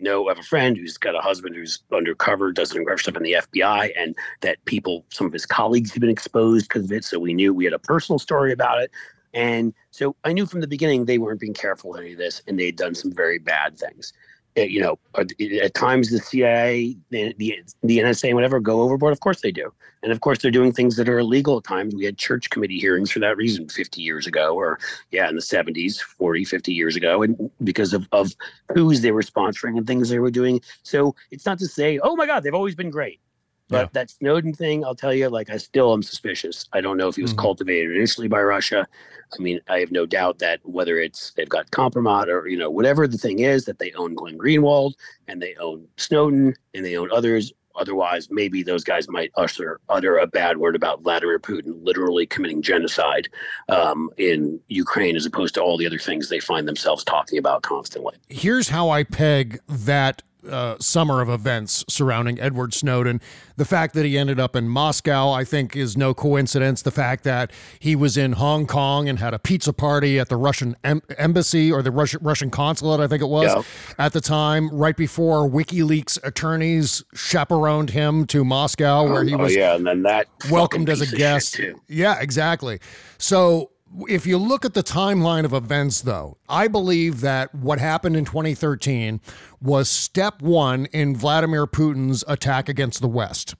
know of a friend who's got a husband who's undercover, does an undercover stuff in the FBI and that people, some of his colleagues have been exposed because of it. So we knew we had a personal story about it. And so I knew from the beginning they weren't being careful with any of this and they'd done some very bad things. Uh, You know, at at times the CIA, the, the, the NSA, whatever, go overboard. Of course they do. And of course they're doing things that are illegal at times. We had church committee hearings for that reason 50 years ago, or yeah, in the 70s, 40, 50 years ago, and because of, of who's they were sponsoring and things they were doing. So it's not to say, oh my God, they've always been great. But that Snowden thing, I'll tell you, like I still am suspicious. I don't know if he was Mhm. cultivated initially by Russia. I mean, I have no doubt that whether it's they've got compromise or you know whatever the thing is that they own Glenn Greenwald and they own Snowden and they own others. Otherwise, maybe those guys might usher utter a bad word about Vladimir Putin literally committing genocide um, in Ukraine, as opposed to all the other things they find themselves talking about constantly. Here's how I peg that uh, summer of events surrounding Edward Snowden. The fact that he ended up in Moscow, I think, is no coincidence. The fact that he was in Hong Kong and had a pizza party at the Russian em- embassy or the Russian Russian consulate, I think it was, Yeah. at the time, right before WikiLeaks attorneys chaperoned him to Moscow, where he oh, was yeah, and then that welcomed as a piece of shit, guest. Yeah, exactly. So if you look at the timeline of events, though, I believe that what happened in 2013 was step one in Vladimir Putin's attack against the West.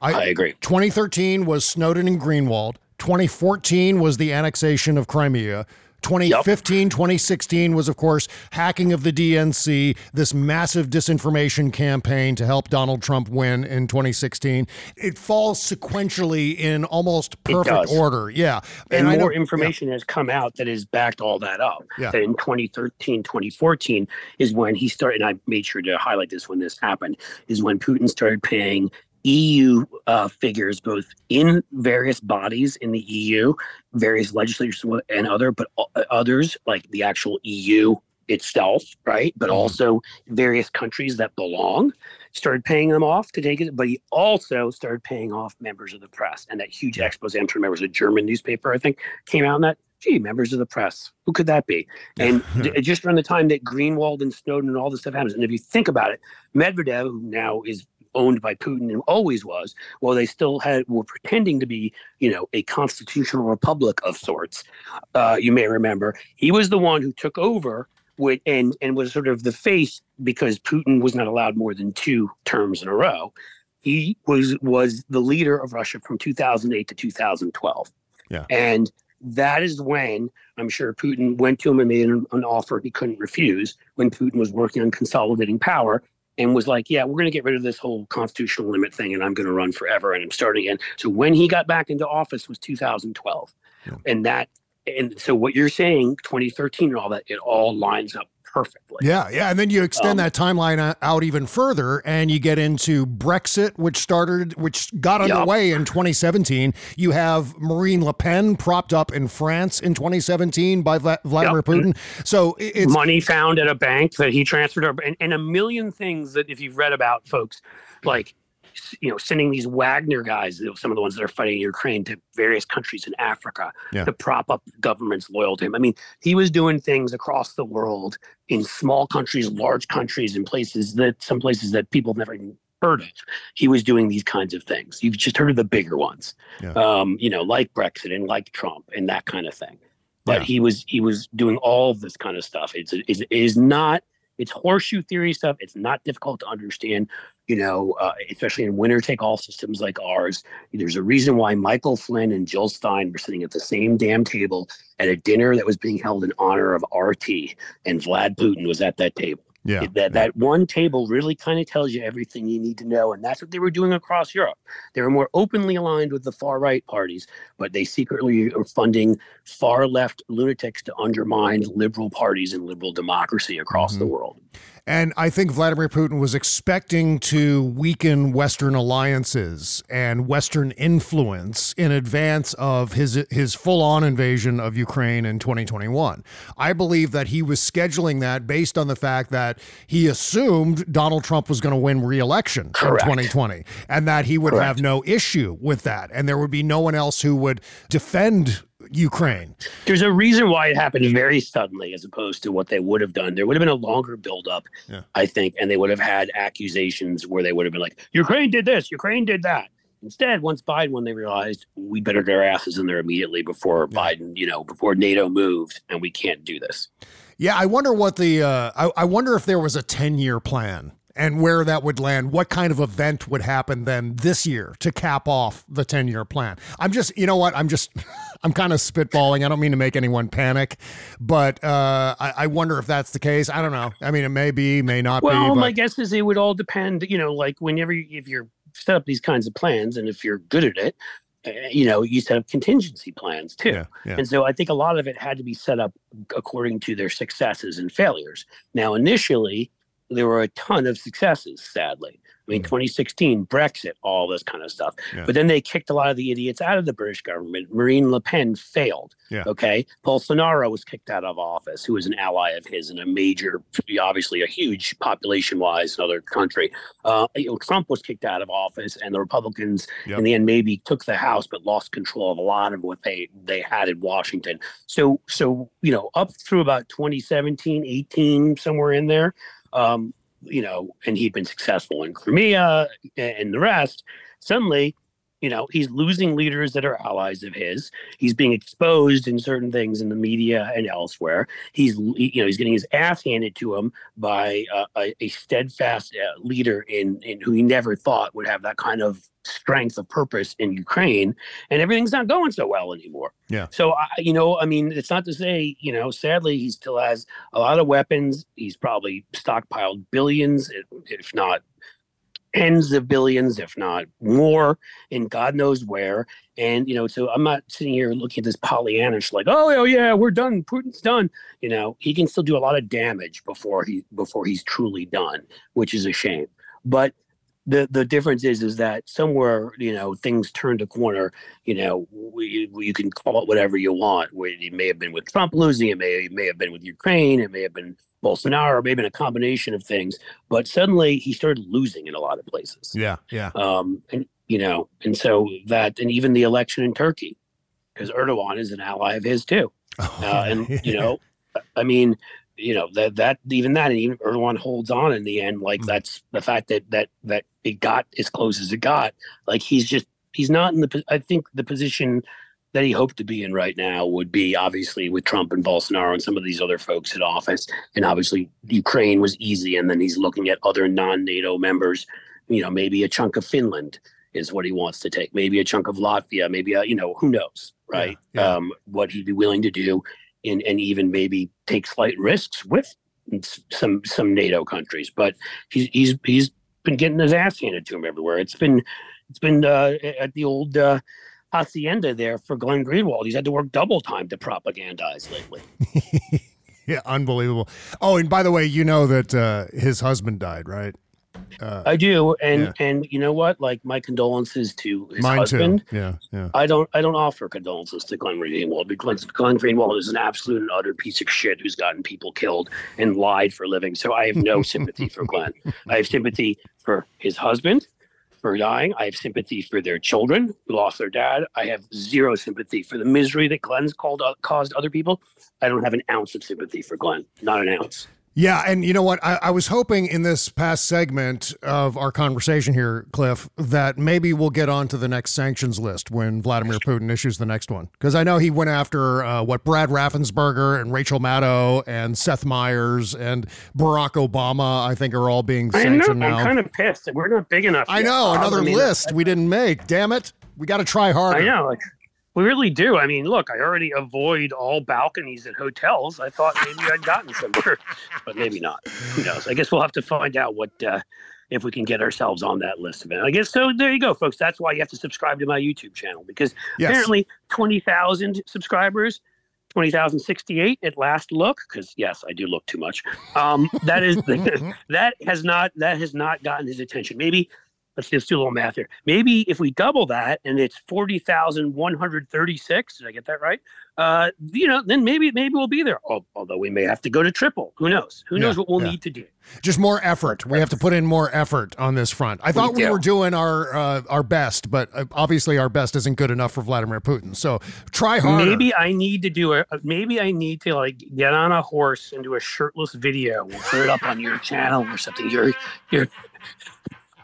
I agree. 2013 was Snowden and Greenwald. 2014 was the annexation of Crimea. 2015, 2016 was, of course, hacking of the DNC, this massive disinformation campaign to help Donald Trump win in 2016. It falls sequentially in almost perfect order. Yeah. and, know- more information has come out that has backed all that up. Yeah. That in 2013, 2014 is when he started, and I made sure to highlight this when this happened, is when Putin started paying EU uh, figures, both in various bodies in the EU, various legislatures and other, but others like the actual EU itself, right? But also various countries that belong started paying them off to take it. But he also started paying off members of the press. And that huge expose, I'm remember, was a German newspaper, I think, came out on that. Gee, members of the press. Who could that be? And just around the time that Greenwald and Snowden and all this stuff happens. And if you think about it, Medvedev, who now is owned by Putin and always was, while they still had were pretending to be, you know, a constitutional republic of sorts. Uh, you may remember he was the one who took over with and and was sort of the face because Putin was not allowed more than two terms in a row. He was was the leader of Russia from 2008 to 2012. Yeah. And that is when I'm sure Putin went to him and made an, an offer he couldn't refuse when Putin was working on consolidating power and was like, yeah, we're going to get rid of this whole constitutional limit thing and I'm going to run forever and I'm starting again. So when he got back into office was 2012. And that, and so what you're saying, 2013 and all that, it all lines up perfectly. Yeah, yeah, and then you extend Um, that timeline out even further, and you get into Brexit, which started, which got underway in 2017. You have Marine Le Pen propped up in France in 2017 by Vladimir Yup. Putin. So it's money found at a bank that he transferred over, and, and a million things that if you've read about folks like you know sending these wagner guys some of the ones that are fighting in ukraine to various countries in africa Yeah. to prop up governments loyal to him i mean he was doing things across the world in small countries large countries in places that some places that people have never even heard of he was doing these kinds of things you've just heard of the bigger ones Yeah. um, you know like brexit and like trump and that kind of thing but Yeah. he was he was doing all of this kind of stuff. It's it's- it is not it's horseshoe theory stuff. It's not difficult to understand. You know, uh, especially in winner take all systems like ours. There's a reason why Michael Flynn and Jill Stein were sitting at the same damn table at a dinner that was being held in honor of RT, and Vlad Putin was at that table. Yeah, That that one table really kind of tells you everything you need to know, and that's what they were doing across Europe. They were more openly aligned with the far right parties, but they secretly are funding far left lunatics to undermine liberal parties and liberal democracy across the mm-hmm. world. And I think Vladimir Putin was expecting to weaken Western alliances and Western influence in advance of his his full-on invasion of Ukraine in 2021. I believe that he was scheduling that based on the fact that he assumed Donald Trump was going to win re-election Correct. in 2020 and that he would Correct. have no issue with that and there would be no one else who would defend Ukraine. There's a reason why it happened very suddenly as opposed to what they would have done. There would have been a longer buildup, Yeah. I think, and they would have had accusations where they would have been like, Ukraine did this, Ukraine did that. Instead, once Biden, when they realized we better get our asses in there immediately before Biden, you know, before NATO moved, and we can't do this. Yeah, I wonder what the uh, I, I wonder if there was a ten year plan and where that would land. What kind of event would happen then this year to cap off the ten year plan? I'm just, you know what? I'm just, I'm kind of spitballing. I don't mean to make anyone panic, but uh, I, I wonder if that's the case. I don't know. I mean, it may be, may not Well, be. Well, my guess is it would all depend, you know, like whenever you, if you're set up these kinds of plans and if you're good at it, uh, you know, you set up contingency plans too. yeah, yeah, And so I think a lot of it had to be set up according to their successes and failures. Now, initially, there were a ton of successes, sadly. I mean, 2016, Brexit, all this kind of stuff. Yeah. But then they kicked a lot of the idiots out of the British government. Marine Le Pen failed. Yeah. Okay. Bolsonaro was kicked out of office, who was an ally of his in a major, obviously a huge population wise, another country. Uh, you know, Trump was kicked out of office, and the Republicans Yep. in the end maybe took the House, but lost control of a lot of what they they had in Washington. So so you know up through about 2017, 18, somewhere in there, um, you know, and he'd been successful in Crimea and, the rest. Suddenly, you know, he's losing leaders that are allies of his. He's being exposed in certain things in the media and elsewhere. He's, you know, he's getting his ass handed to him by uh, a, a steadfast uh, leader in, in who he never thought would have that kind of strength of purpose in Ukraine, and everything's not going so well anymore. Yeah. So I, you know, I mean, it's not to say, you know, sadly, he still has a lot of weapons. He's probably stockpiled billions, if- if not tens of billions, if not more, in God knows where. And you know, so I'm not sitting here looking at this Pollyannish like, oh, oh yeah, we're done. Putin's done. You know, he can still do a lot of damage before he before he's truly done, which is a shame. But the the difference is is that somewhere you know things turned a corner. You know, we, you can call it whatever you want. It may have been with Trump losing. It may it may have been with Ukraine. It may have been Bolsonaro. It may have been a combination of things. But suddenly he started losing in a lot of places. yeah, yeah. Um, and you know, and so that, and even the election in Turkey, because Erdogan is an ally of his too. Uh, and you know, I mean, you know that that even that, and even Erdogan holds on in the end. Like Mm. that's the fact that that that it got as close as it got. Like he's just he's not in the. I think the position that he hoped to be in right now would be obviously with Trump and Bolsonaro and some of these other folks in office. And obviously Ukraine was easy, and then he's looking at other non-NATO members. You know, maybe a chunk of Finland is what he wants to take. Maybe a chunk of Latvia. Maybe a, you know who knows, right? Yeah, yeah. Um, what he'd be willing to do, and and even maybe take slight risks with some some NATO countries. But he's he's he's been getting his ass handed to him everywhere. It's been it's been uh, at the old. Uh, Hacienda there for Glenn Greenwald. He's had to work double time to propagandize lately. Yeah, unbelievable. Oh, and by the way, you know that uh, his husband died, right? Uh, I do, and yeah. and you know what? Like my condolences to his mine husband. too. Yeah, yeah. I don't I don't offer condolences to Glenn Greenwald because Glenn Greenwald is an absolute and utter piece of shit who's gotten people killed and lied for a living. So I have no sympathy for Glenn. I have sympathy for his husband for dying. I have sympathy for their children who lost their dad. I have zero sympathy for the misery that Glenn's called uh, caused other people. I don't have an ounce of sympathy for Glenn. Not an ounce. Yeah, and you know what? I, I was hoping in this past segment of our conversation here, Cliff, that maybe we'll get on to the next sanctions list when Vladimir Putin issues the next one. Because I know he went after uh, what Brad Raffensperger and Rachel Maddow and Seth Meyers and Barack Obama, I think, are all being I know. sanctioned I'm now. kind of pissed that we're not big enough. I yet, know, another I mean, list we didn't make. Damn it. We got to try harder. I know. Like, we really do. I mean, look, I already avoid all balconies at hotels. I thought maybe I'd gotten somewhere, but maybe not. Who knows? I guess we'll have to find out what uh, if we can get ourselves on that list of it. I guess so. There you go, folks. That's why you have to subscribe to my YouTube channel because Yes. apparently twenty thousand subscribers. 20,068 at last look because yes I do look too much um that is that has not that has not gotten his attention maybe let's just do a little math here. Maybe if we double that and it's forty thousand one hundred thirty-six, did I get that right? Uh, you know, then maybe maybe we'll be there. Although we may have to go to triple. Who knows? Who knows Yeah, what we'll yeah. need to do? Just more effort. We have to put in more effort on this front. I thought we were doing our uh, our best, but uh, obviously our best isn't good enough for Vladimir Putin. So try harder. Maybe I need to do a. Maybe I need to like get on a horse and do a shirtless video. We'll put it up on your channel or something. You're you're.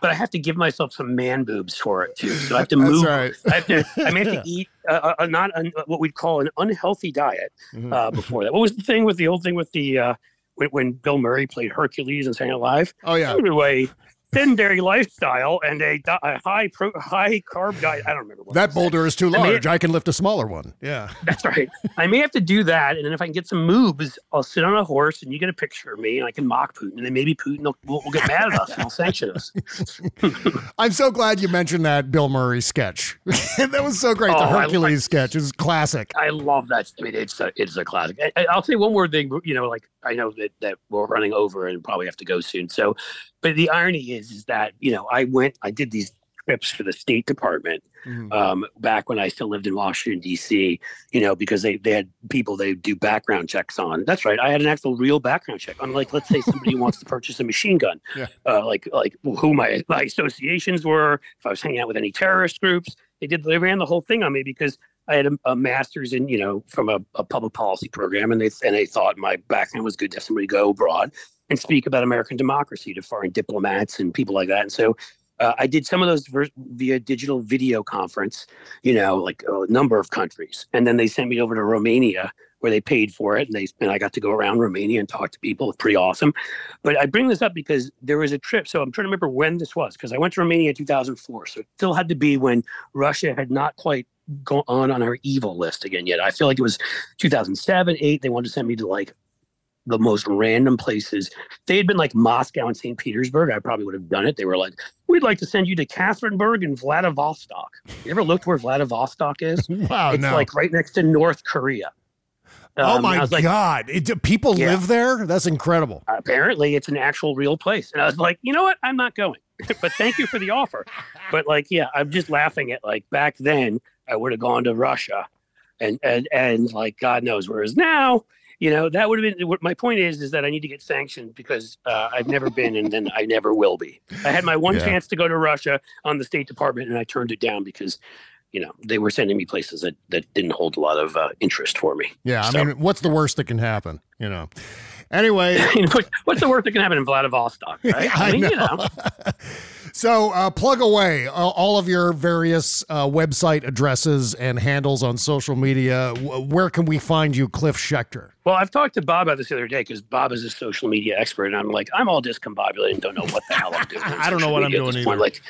But I have to give myself some man boobs for it too. So I have to move. right. I have to. I may have to eat a, a, not what we'd call an unhealthy diet Mm-hmm. uh, before that. What was the thing with the old thing with the uh, when, when Bill Murray played Hercules and Staying Alive? Oh yeah. Anyway, sedentary lifestyle and a, a high pro, high carb diet. I don't remember what That boulder is too I mean- large. I can lift a smaller one. Yeah. That's right. I may have to do that, and then if I can get some moves, I'll sit on a horse, and you get a picture of me, and I can mock Putin, and then maybe Putin will, will, will get mad at us and he'll sanction us. I'm so glad you mentioned that Bill Murray sketch. that was so great. the Oh, I Hercules like- sketch is classic. I love that. I mean, it's a, it's a classic. I- I, I'll say one more thing. You know, like I know that that we're running over and probably have to go soon. So, but the irony is, is that you know, I went, I did these trips for the State Department um, back when I still lived in Washington D.C. You know, because they they had people they do background checks on. That's right. I had an actual real background check. on like, let's say somebody wants to purchase a machine gun, Yeah. uh, like like who my my associations were, if I was hanging out with any terrorist groups. They did. They ran the whole thing on me because I had a, a master's in, you know, from a, a public policy program, and they and they thought my background was good to have somebody go abroad and speak about American democracy to foreign diplomats and people like that. And so uh, I did some of those via digital video conference, you know, like a number of countries, and then they sent me over to Romania where they paid for it, and they and I got to go around Romania and talk to people. It's pretty awesome. But I bring this up because there was a trip. So I'm trying to remember when this was because I went to Romania in 2004. So it still had to be when Russia had not quite gone on on our evil list again yet. I feel like it was 2007, eight. They wanted to send me to like the most random places. They had been like Moscow and St. Petersburg. I probably would have done it. They were like, "We'd like to send you to Catherineburg and Vladivostok." You ever looked where Vladivostok is? Wow, it's no. like right next to North Korea. oh Um, my like, God. It, do people Yeah. live there? That's incredible. apparently it's an actual real place. And I was like, you know what? I'm not going. but thank you for the offer. But like, yeah, I'm just laughing at like back then I would have gone to Russia and and and like God knows whereas now, you know, that would have been what my point is is that I need to get sanctioned because uh, I've never been and then I never will be. I had my one Yeah. chance to go to Russia on the State Department and I turned it down because you know, they were sending me places that, that didn't hold a lot of uh, interest for me. Yeah. I So- mean, what's the worst that can happen? You know. Anyway, You what's the worst that can happen in Vladivostok, right? I mean, you know. know. So uh, plug away uh, all of your various uh, website addresses and handles on social media. W- where can we find you, Cliff Schecter? Well, I've talked to Bob about this the other day because Bob is a social media expert, and I'm like, I'm all discombobulated and don't know what the hell I'm doing. I don't know what I'm doing this point. either. Like,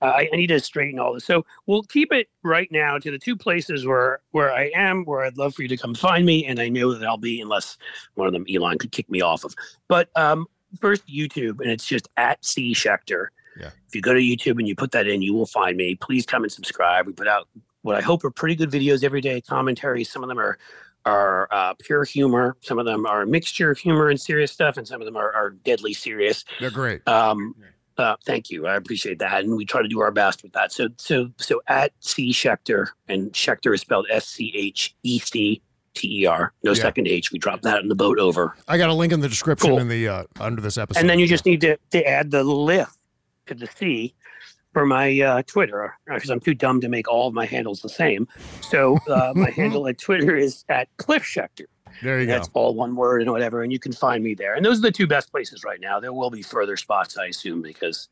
uh, I, I need to straighten all this. So we'll keep it right now to the two places where where I am, where I'd love for you to come find me, and I know that I'll be unless one of them Elon could kick me off of. But um, first, YouTube, and it's just at C Schecter. Yeah. If you go to YouTube and you put that in, you will find me. Please come and subscribe. We put out what I hope are pretty good videos every day, commentaries. Some of them are are uh, pure humor. Some of them are a mixture of humor and serious stuff, and some of them are, are deadly serious. They're great. Um, uh, thank you. I appreciate that, and we try to do our best with that. So, so, so at C Schecter, and Schecter is spelled S C H E C T E R. No Yeah. second H. We dropped that in the boat over, I got a link in the description Cool. in the uh, under this episode. and then you just need to to add the lift to the C for my uh, Twitter because I'm too dumb to make all of my handles the same. So uh, my handle at Twitter is at Cliff Schecter. there you go. That's all one word and whatever, and you can find me there. And those are the two best places right now. There will be further spots, I assume, because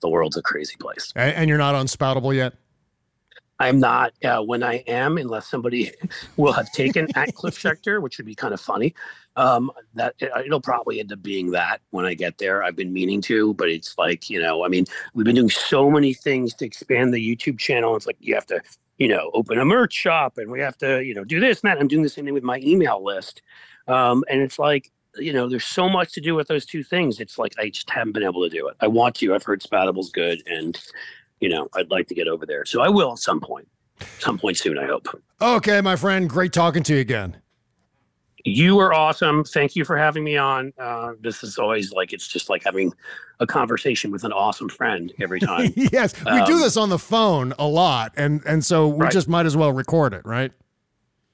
the world's a crazy place. And, and you're not on Spoutible yet. I'm not. Uh, when I am, unless somebody will have taken at Cliff Schecter, which would be kind of funny. Um, that it, it'll probably end up being that when I get there. I've been meaning to, but it's like you know, I mean, we've been doing so many things to expand the YouTube channel. It's like you have to, you know, open a merch shop, and we have to, you know, do this and that. I'm doing the same thing with my email list, um, and it's like. You know, there's so much to do with those two things. It's like I just haven't been able to do it. I want to. I've heard Spoutible's good, and you know, I'd like to get over there. So I will at some point, some point soon, I hope. Okay, my friend. Great talking to you again. You are awesome. Thank you for having me on. Uh, this is always like, it's just like having a conversation with an awesome friend every time. yes, we do Um, this on the phone a lot, and and so we Right. just might as well record it, right?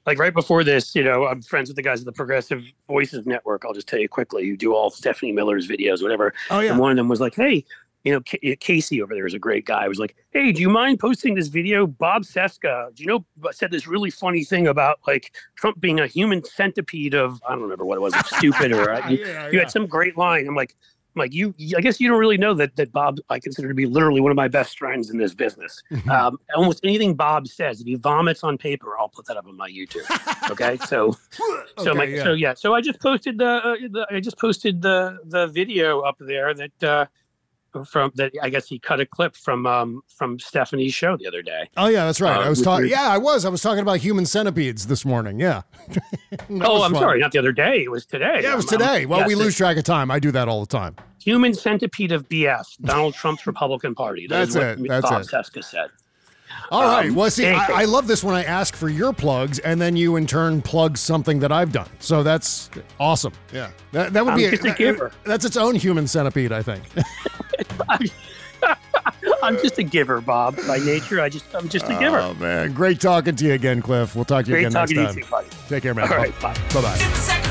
like right before this, you know, I'm friends with the guys at the Progressive Voices Network. I'll just tell you quickly, you do all Stephanie Miller's videos, whatever. Oh yeah. And one of them was like, hey, you know, Ca- Casey over there is a great guy. He was like, hey, do you mind posting this video? Bob Cesca, do you know, said this really funny thing about like Trump being a human centipede of, I don't remember what it was, stupid or uh, you, Yeah, you yeah. had some great line. I'm like, I'm like you, I guess you don't really know that that Bob I consider to be literally one of my best friends in this business. um, almost anything Bob says, if he vomits on paper, I'll put that up on my YouTube. Okay, so so Okay, my yeah. so yeah, so I just posted the, uh, the I just posted the the video up there that uh, from that I guess he cut a clip from um from Stephanie's show the other day. Oh yeah, that's right. Uh, I was talking. Yeah, I was. I was talking about human centipedes this morning. Yeah. Oh, I'm fun. sorry, not the other day. It was today. Yeah, it was today. Well, we lose track of time. I do that all the time. Human centipede of BS. Donald Trump's Republican Party. That is That's what it, that's Bob it. Cesca said. All right. Um, Well, see. I, I love this when I ask for your plugs, and then you in turn plug something that I've done. So that's awesome. Yeah, that, that would I'm be just a giver. That's its own human centipede, I think. I'm just a giver, Bob. By nature, I just I'm just a giver. Oh man, great talking to you again, Cliff. We'll talk to you Great again next talking to time. you too, buddy. Take care, man. All right, bye. Bye bye.